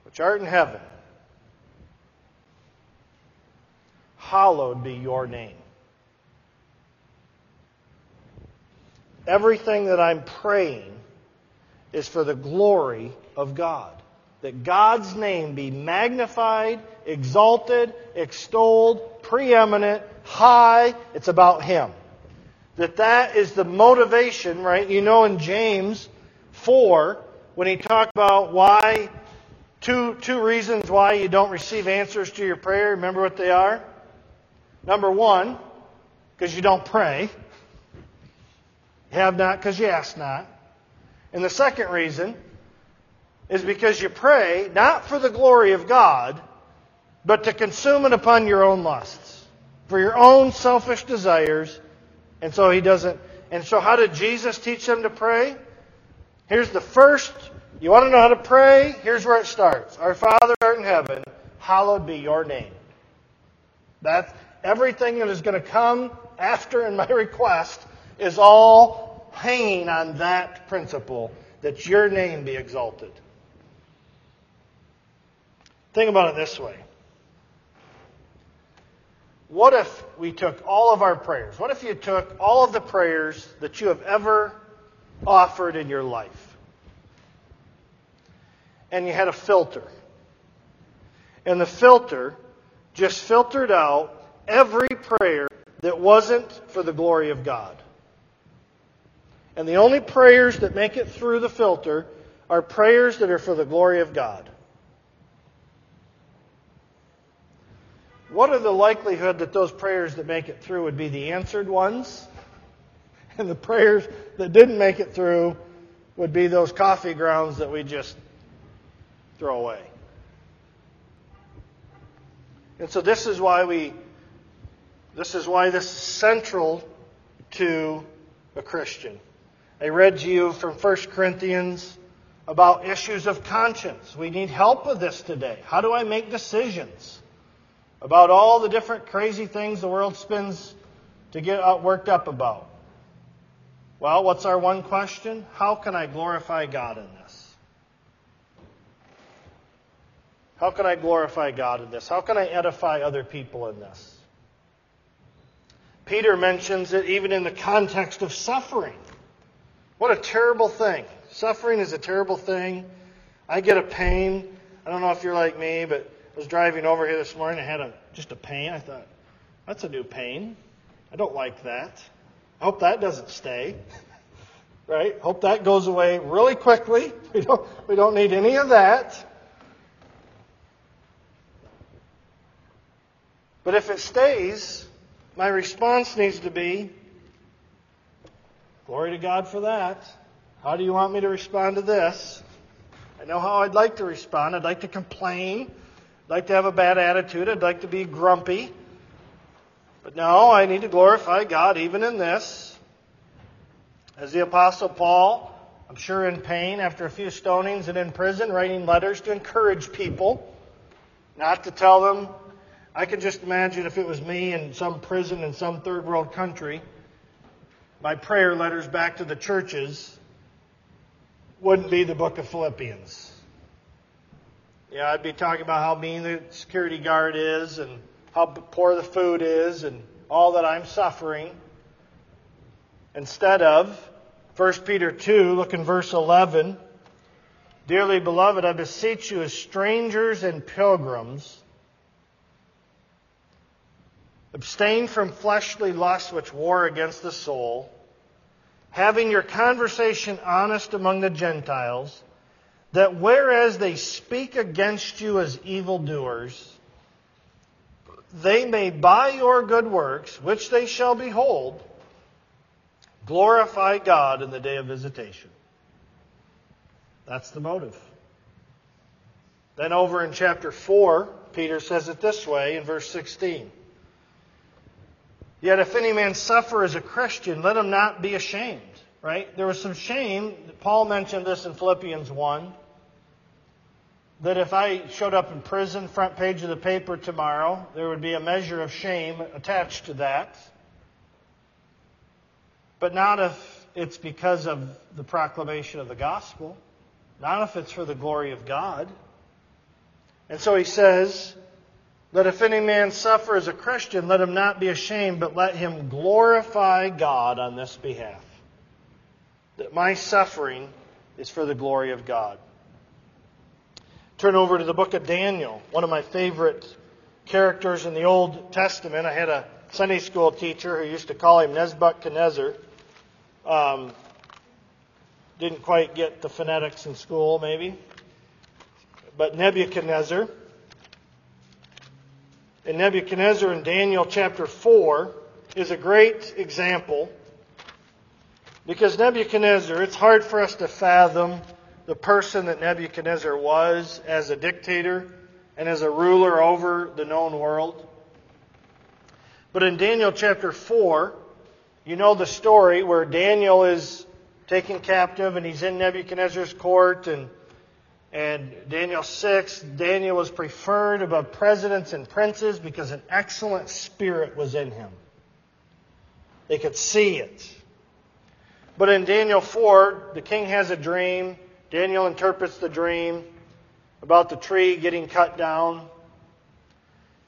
which art in heaven, hallowed be your name. Everything that I'm praying is for the glory of God. That God's name be magnified, exalted, extolled, preeminent, high. It's about Him. That that is the motivation, right? You know in James 4, when he talked about why, two, two reasons why you don't receive answers to your prayer. Remember what they are? Number one, because you don't pray. Have not because you ask not. And the second reason is because you pray not for the glory of God, but to consume it upon your own lusts, for your own selfish desires. And so he doesn't. And so, how did Jesus teach them to pray? Here's the first. You want to know how to pray? Here's where it starts. Our Father in heaven, hallowed be your name. That's everything that is going to come after in my request is all hanging on that principle that your name be exalted. Think about it this way. What if we took all of our prayers? What if you took all of the prayers that you have ever offered in your life and you had a filter? And the filter just filtered out every prayer that wasn't for the glory of God. And the only prayers that make it through the filter are prayers that are for the glory of God. What are the likelihood that those prayers that make it through would be the answered ones? And the prayers that didn't make it through would be those coffee grounds that we just throw away. And so this is why we this is why this is central to a Christian. I read to you from 1 Corinthians about issues of conscience. We need help with this today. How do I make decisions about all the different crazy things the world spins to get worked up about? Well, what's our one question? How can I glorify God in this? How can I glorify God in this? How can I edify other people in this? Peter mentions it even in the context of suffering. What a terrible thing. Suffering is a terrible thing. I get a pain. I don't know if you're like me, but I was driving over here this morning. I had a, just a pain. I thought, that's a new pain. I don't like that. I hope that doesn't stay. right? Hope that goes away really quickly. We don't, we don't need any of that. But if it stays, my response needs to be Glory to God for that. How do you want me to respond to this? I know how I'd like to respond. I'd like to complain. I'd like to have a bad attitude. I'd like to be grumpy. But no, I need to glorify God even in this. As the Apostle Paul, I'm sure in pain after a few stonings and in prison, writing letters to encourage people, not to tell them I can just imagine if it was me in some prison in some third world country, my prayer letters back to the churches wouldn't be the book of Philippians. Yeah, I'd be talking about how mean the security guard is and how poor the food is and all that I'm suffering. Instead of 1 Peter 2, look in verse 11. Dearly beloved, I beseech you as strangers and pilgrims Abstain from fleshly lusts which war against the soul, having your conversation honest among the Gentiles, that whereas they speak against you as evildoers, they may by your good works, which they shall behold, glorify God in the day of visitation. That's the motive. Then over in chapter 4, Peter says it this way in verse 16. Yet if any man suffer as a Christian, let him not be ashamed. Right? There was some shame. Paul mentioned this in Philippians 1. That if I showed up in prison, front page of the paper tomorrow, there would be a measure of shame attached to that. But not if it's because of the proclamation of the gospel. Not if it's for the glory of God. And so he says, that if any man suffer as a Christian, let him not be ashamed, but let him glorify God on this behalf. That my suffering is for the glory of God. Turn over to the book of Daniel, one of my favorite characters in the Old Testament. I had a Sunday school teacher who used to call him Nebuchadnezzar. Um, didn't quite get the phonetics in school, maybe. But Nebuchadnezzar And Nebuchadnezzar in Daniel chapter 4 is a great example because Nebuchadnezzar, it's hard for us to fathom the person that Nebuchadnezzar was as a dictator and as a ruler over the known world. But in Daniel chapter 4, you know the story where Daniel is taken captive and he's in Nebuchadnezzar's court and and Daniel 6, Daniel was preferred above presidents and princes because an excellent spirit was in him. They could see it. But in Daniel 4, the king has a dream. Daniel interprets the dream about the tree getting cut down.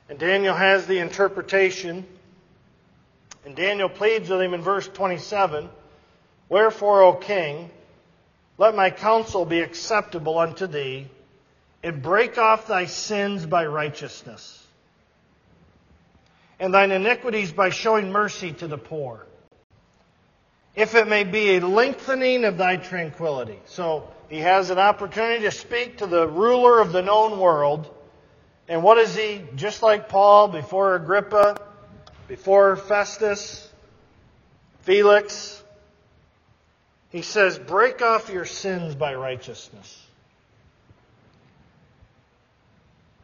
And Daniel has the interpretation. And Daniel pleads with him in verse 27 Wherefore, O king, let my counsel be acceptable unto thee, and break off thy sins by righteousness, and thine iniquities by showing mercy to the poor, if it may be a lengthening of thy tranquility. So he has an opportunity to speak to the ruler of the known world. And what is he? Just like Paul before Agrippa, before Festus, Felix, he says, break off your sins by righteousness.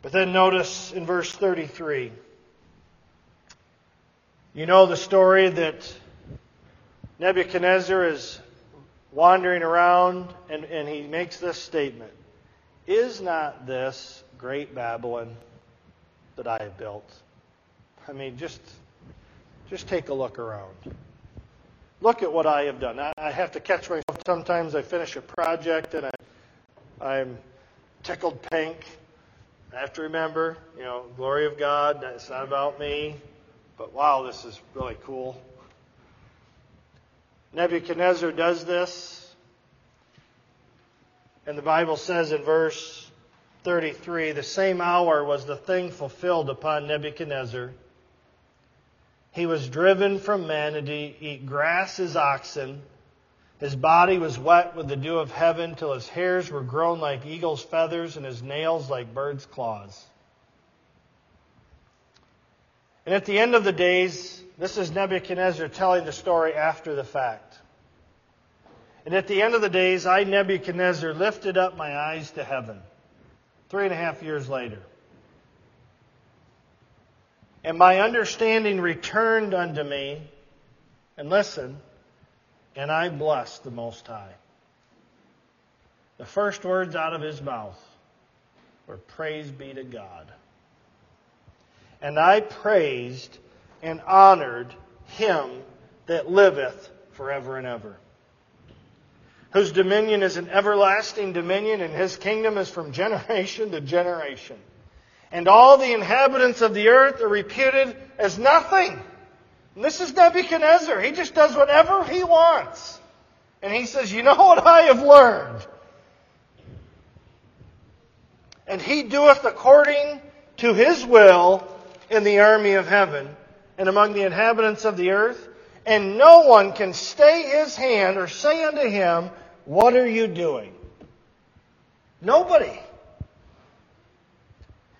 But then notice in verse 33, you know the story that Nebuchadnezzar is wandering around and, and he makes this statement Is not this great Babylon that I have built? I mean, just, just take a look around. Look at what I have done. I have to catch myself. Sometimes I finish a project and I, I'm tickled pink. I have to remember, you know, glory of God. It's not about me. But wow, this is really cool. Nebuchadnezzar does this. And the Bible says in verse 33 the same hour was the thing fulfilled upon Nebuchadnezzar he was driven from men to eat grass as oxen. His body was wet with the dew of heaven till his hairs were grown like eagle's feathers and his nails like bird's claws. And at the end of the days, this is Nebuchadnezzar telling the story after the fact. And at the end of the days, I, Nebuchadnezzar, lifted up my eyes to heaven. Three and a half years later. And my understanding returned unto me. And listen, and I blessed the Most High. The first words out of his mouth were, Praise be to God. And I praised and honored him that liveth forever and ever, whose dominion is an everlasting dominion, and his kingdom is from generation to generation and all the inhabitants of the earth are reputed as nothing. And this is Nebuchadnezzar. He just does whatever he wants. And he says, You know what I have learned? And he doeth according to his will in the army of heaven and among the inhabitants of the earth. And no one can stay his hand or say unto him, What are you doing? Nobody.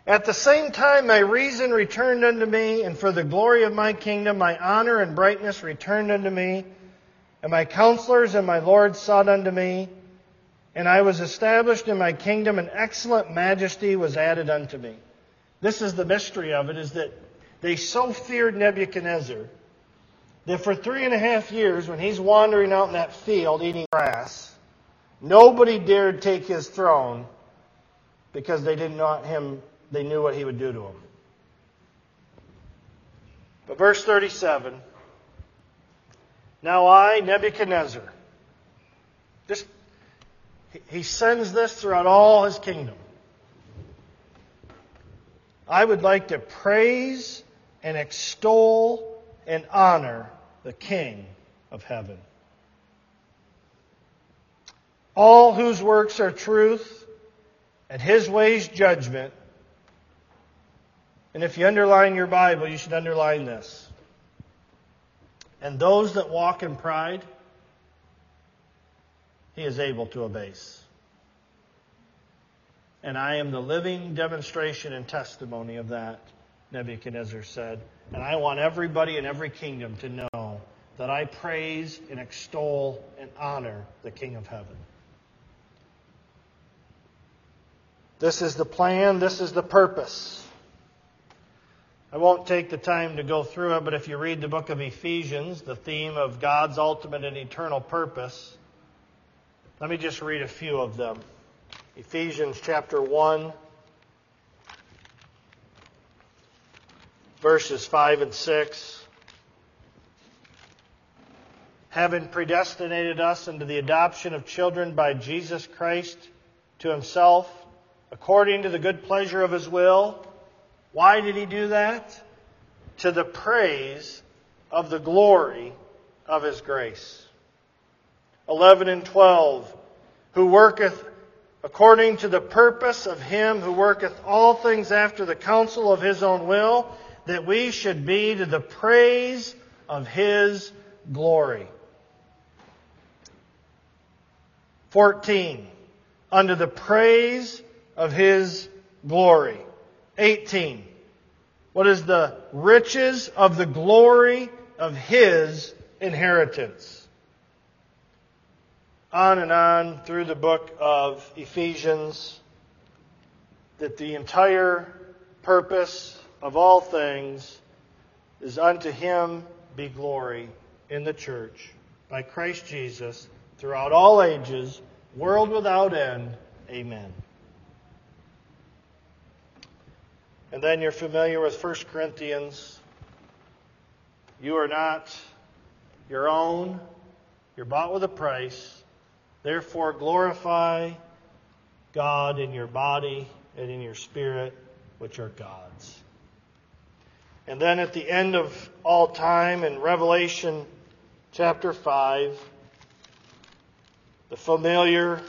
At the same time, my reason returned unto me, and for the glory of my kingdom, my honor and brightness returned unto me, and my counselors and my lords sought unto me, and I was established in my kingdom, and excellent majesty was added unto me. This is the mystery of it, is that they so feared Nebuchadnezzar that for three and a half years, when he's wandering out in that field eating grass, nobody dared take his throne because they didn't want him, they knew what he would do to them. But verse 37 Now I, Nebuchadnezzar, just, he sends this throughout all his kingdom. I would like to praise and extol and honor the King of heaven. All whose works are truth and his ways judgment. And if you underline your Bible, you should underline this. And those that walk in pride, he is able to abase. And I am the living demonstration and testimony of that, Nebuchadnezzar said. And I want everybody in every kingdom to know that I praise and extol and honor the King of heaven. This is the plan, this is the purpose. I won't take the time to go through it, but if you read the book of Ephesians, the theme of God's ultimate and eternal purpose, let me just read a few of them. Ephesians chapter 1, verses 5 and 6. Having predestinated us into the adoption of children by Jesus Christ to himself, according to the good pleasure of his will. Why did he do that? To the praise of the glory of his grace. 11 and 12. Who worketh according to the purpose of him who worketh all things after the counsel of his own will, that we should be to the praise of his glory. 14. Under the praise of his glory. 18. What is the riches of the glory of his inheritance? On and on through the book of Ephesians, that the entire purpose of all things is unto him be glory in the church by Christ Jesus throughout all ages, world without end. Amen. And then you're familiar with 1 Corinthians. You are not your own. You're bought with a price. Therefore, glorify God in your body and in your spirit, which are God's. And then at the end of all time in Revelation chapter 5, the familiar,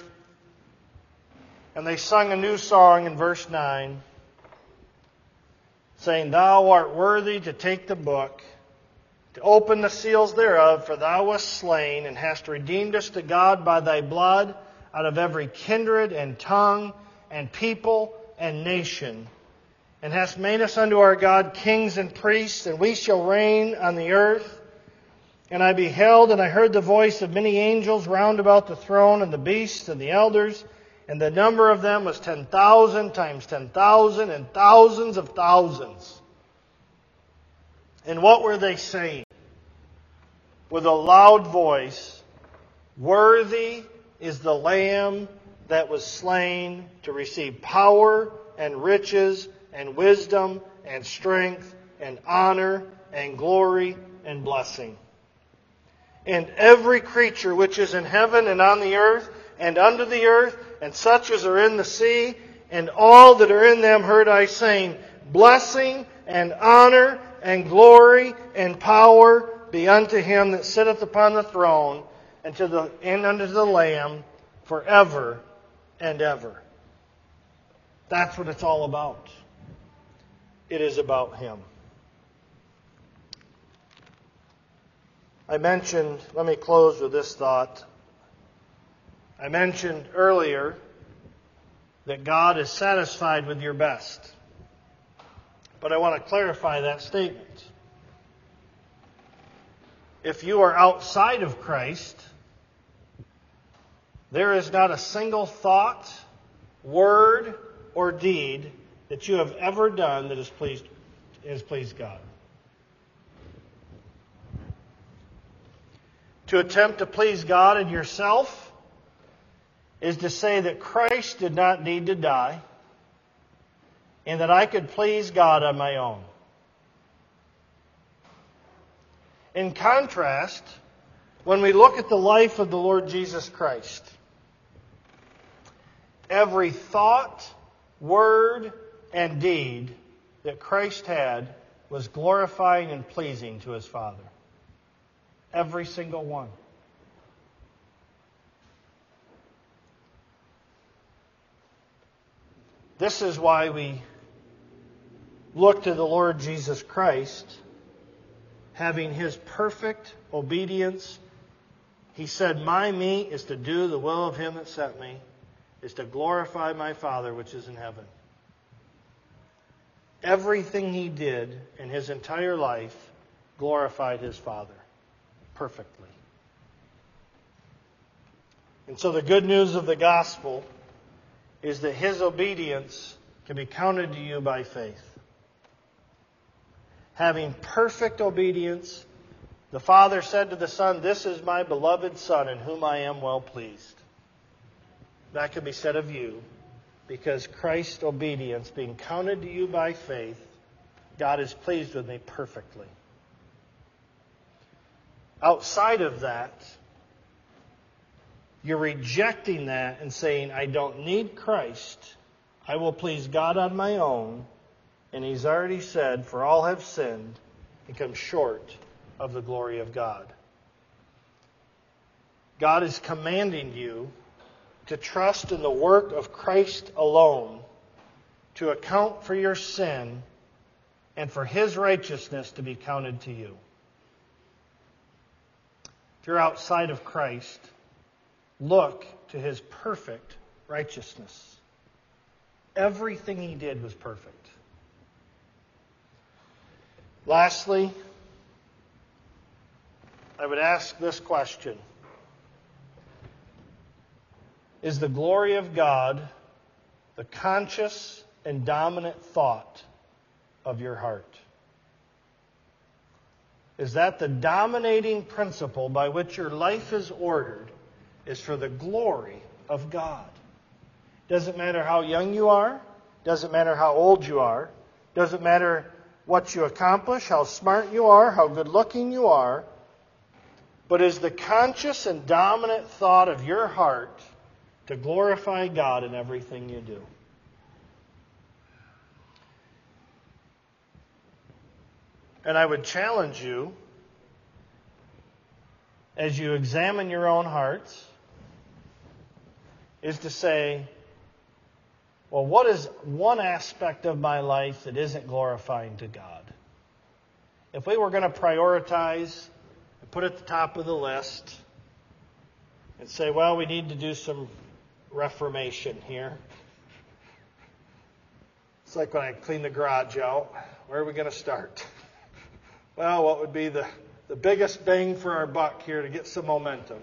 and they sung a new song in verse 9 saying, Thou art worthy to take the book, to open the seals thereof, for thou wast slain, and hast redeemed us to God by thy blood out of every kindred and tongue and people and nation, and hast made us unto our God kings and priests, and we shall reign on the earth. And I beheld, and I heard the voice of many angels round about the throne, and the beasts, and the elders, and the number of them was 10,000 times ten thousand, and thousands of thousands. And what were they saying? With a loud voice, Worthy is the Lamb that was slain to receive power and riches and wisdom and strength and honor and glory and blessing. And every creature which is in heaven and on the earth and under the earth and such as are in the sea, and all that are in them heard I saying, Blessing and honor and glory and power be unto him that sitteth upon the throne and to the and unto the Lamb forever and ever. That's what it's all about. It is about him. I mentioned, let me close with this thought. I mentioned earlier that God is satisfied with your best. But I want to clarify that statement. If you are outside of Christ, there is not a single thought, word, or deed that you have ever done that has pleased, has pleased God. To attempt to please God in yourself is to say that Christ did not need to die and that I could please God on my own. In contrast, when we look at the life of the Lord Jesus Christ, every thought, word, and deed that Christ had was glorifying and pleasing to his Father. Every single one. This is why we look to the Lord Jesus Christ, having his perfect obedience. He said, My meat is to do the will of him that sent me, is to glorify my Father which is in heaven. Everything he did in his entire life glorified his Father perfectly. And so the good news of the gospel is that his obedience can be counted to you by faith. Having perfect obedience, the Father said to the Son, This is my beloved Son in whom I am well pleased. That can be said of you because Christ's obedience being counted to you by faith, God is pleased with me perfectly. Outside of that, you're rejecting that and saying, I don't need Christ. I will please God on my own. And he's already said, For all have sinned and come short of the glory of God. God is commanding you to trust in the work of Christ alone to account for your sin and for his righteousness to be counted to you. If you're outside of Christ, look to his perfect righteousness. Everything he did was perfect. Lastly, I would ask this question Is the glory of God the conscious and dominant thought of your heart? Is that the dominating principle by which your life is ordered? Is for the glory of God. Doesn't matter how young you are, doesn't matter how old you are, doesn't matter what you accomplish, how smart you are, how good looking you are, but is the conscious and dominant thought of your heart to glorify God in everything you do. And I would challenge you as you examine your own hearts is to say, well, what is one aspect of my life that isn't glorifying to God? If we were going to prioritize and put at the top of the list and say, well, we need to do some reformation here. It's like when I clean the garage out. Where are we going to start? Well, what would be the, the biggest bang for our buck here to get some momentum?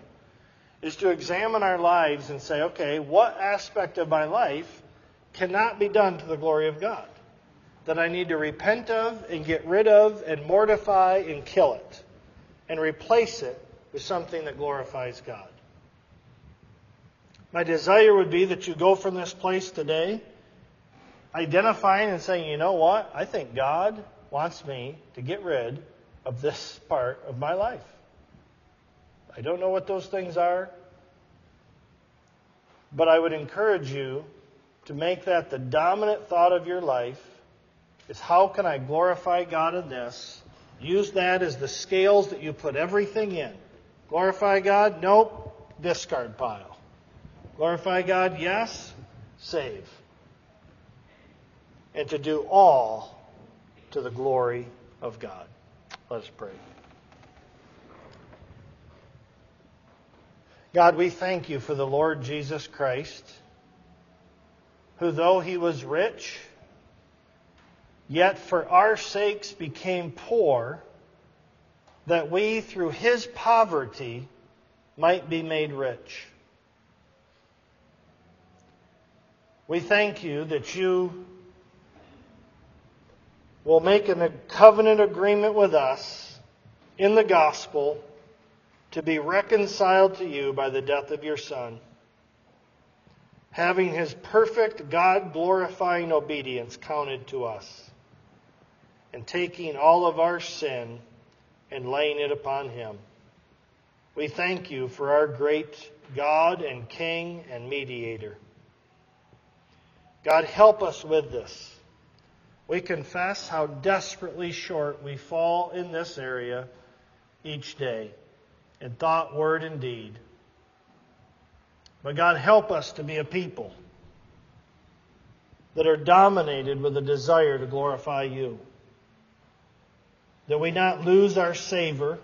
Is to examine our lives and say, okay, what aspect of my life cannot be done to the glory of God? That I need to repent of and get rid of and mortify and kill it and replace it with something that glorifies God. My desire would be that you go from this place today identifying and saying, you know what? I think God wants me to get rid of this part of my life. I don't know what those things are, but I would encourage you to make that the dominant thought of your life is how can I glorify God in this? Use that as the scales that you put everything in. Glorify God? Nope. Discard pile. Glorify God? Yes. Save. And to do all to the glory of God. Let us pray. God, we thank you for the Lord Jesus Christ, who, though he was rich, yet for our sakes became poor, that we, through his poverty, might be made rich. We thank you that you will make a covenant agreement with us in the gospel to be reconciled to you by the death of your Son, having his perfect God glorifying obedience counted to us, and taking all of our sin and laying it upon him. We thank you for our great God and King and mediator. God, help us with this. We confess how desperately short we fall in this area each day, in thought, word, and deed. But God, help us to be a people that are dominated with a desire to glorify you. That we not lose our savor,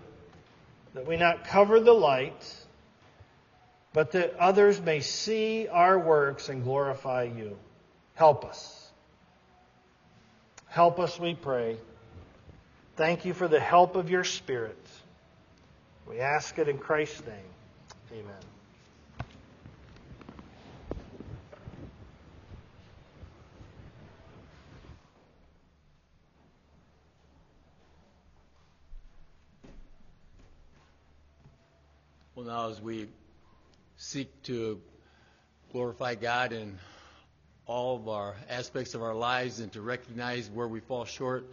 that we not cover the light, but that others may see our works and glorify you. Help us. Help us, we pray. Thank you for the help of your Spirit. We ask it in Christ's name. Amen. Well, now as we seek to glorify God in all of our aspects of our lives and to recognize where we fall short,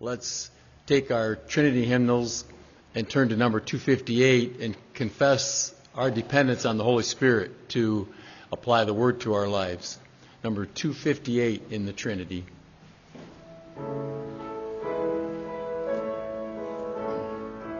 let's take our Trinity hymnals and turn to number 258 and confess our dependence on the Holy Spirit to apply the Word to our lives. Number 258 in the Trinity.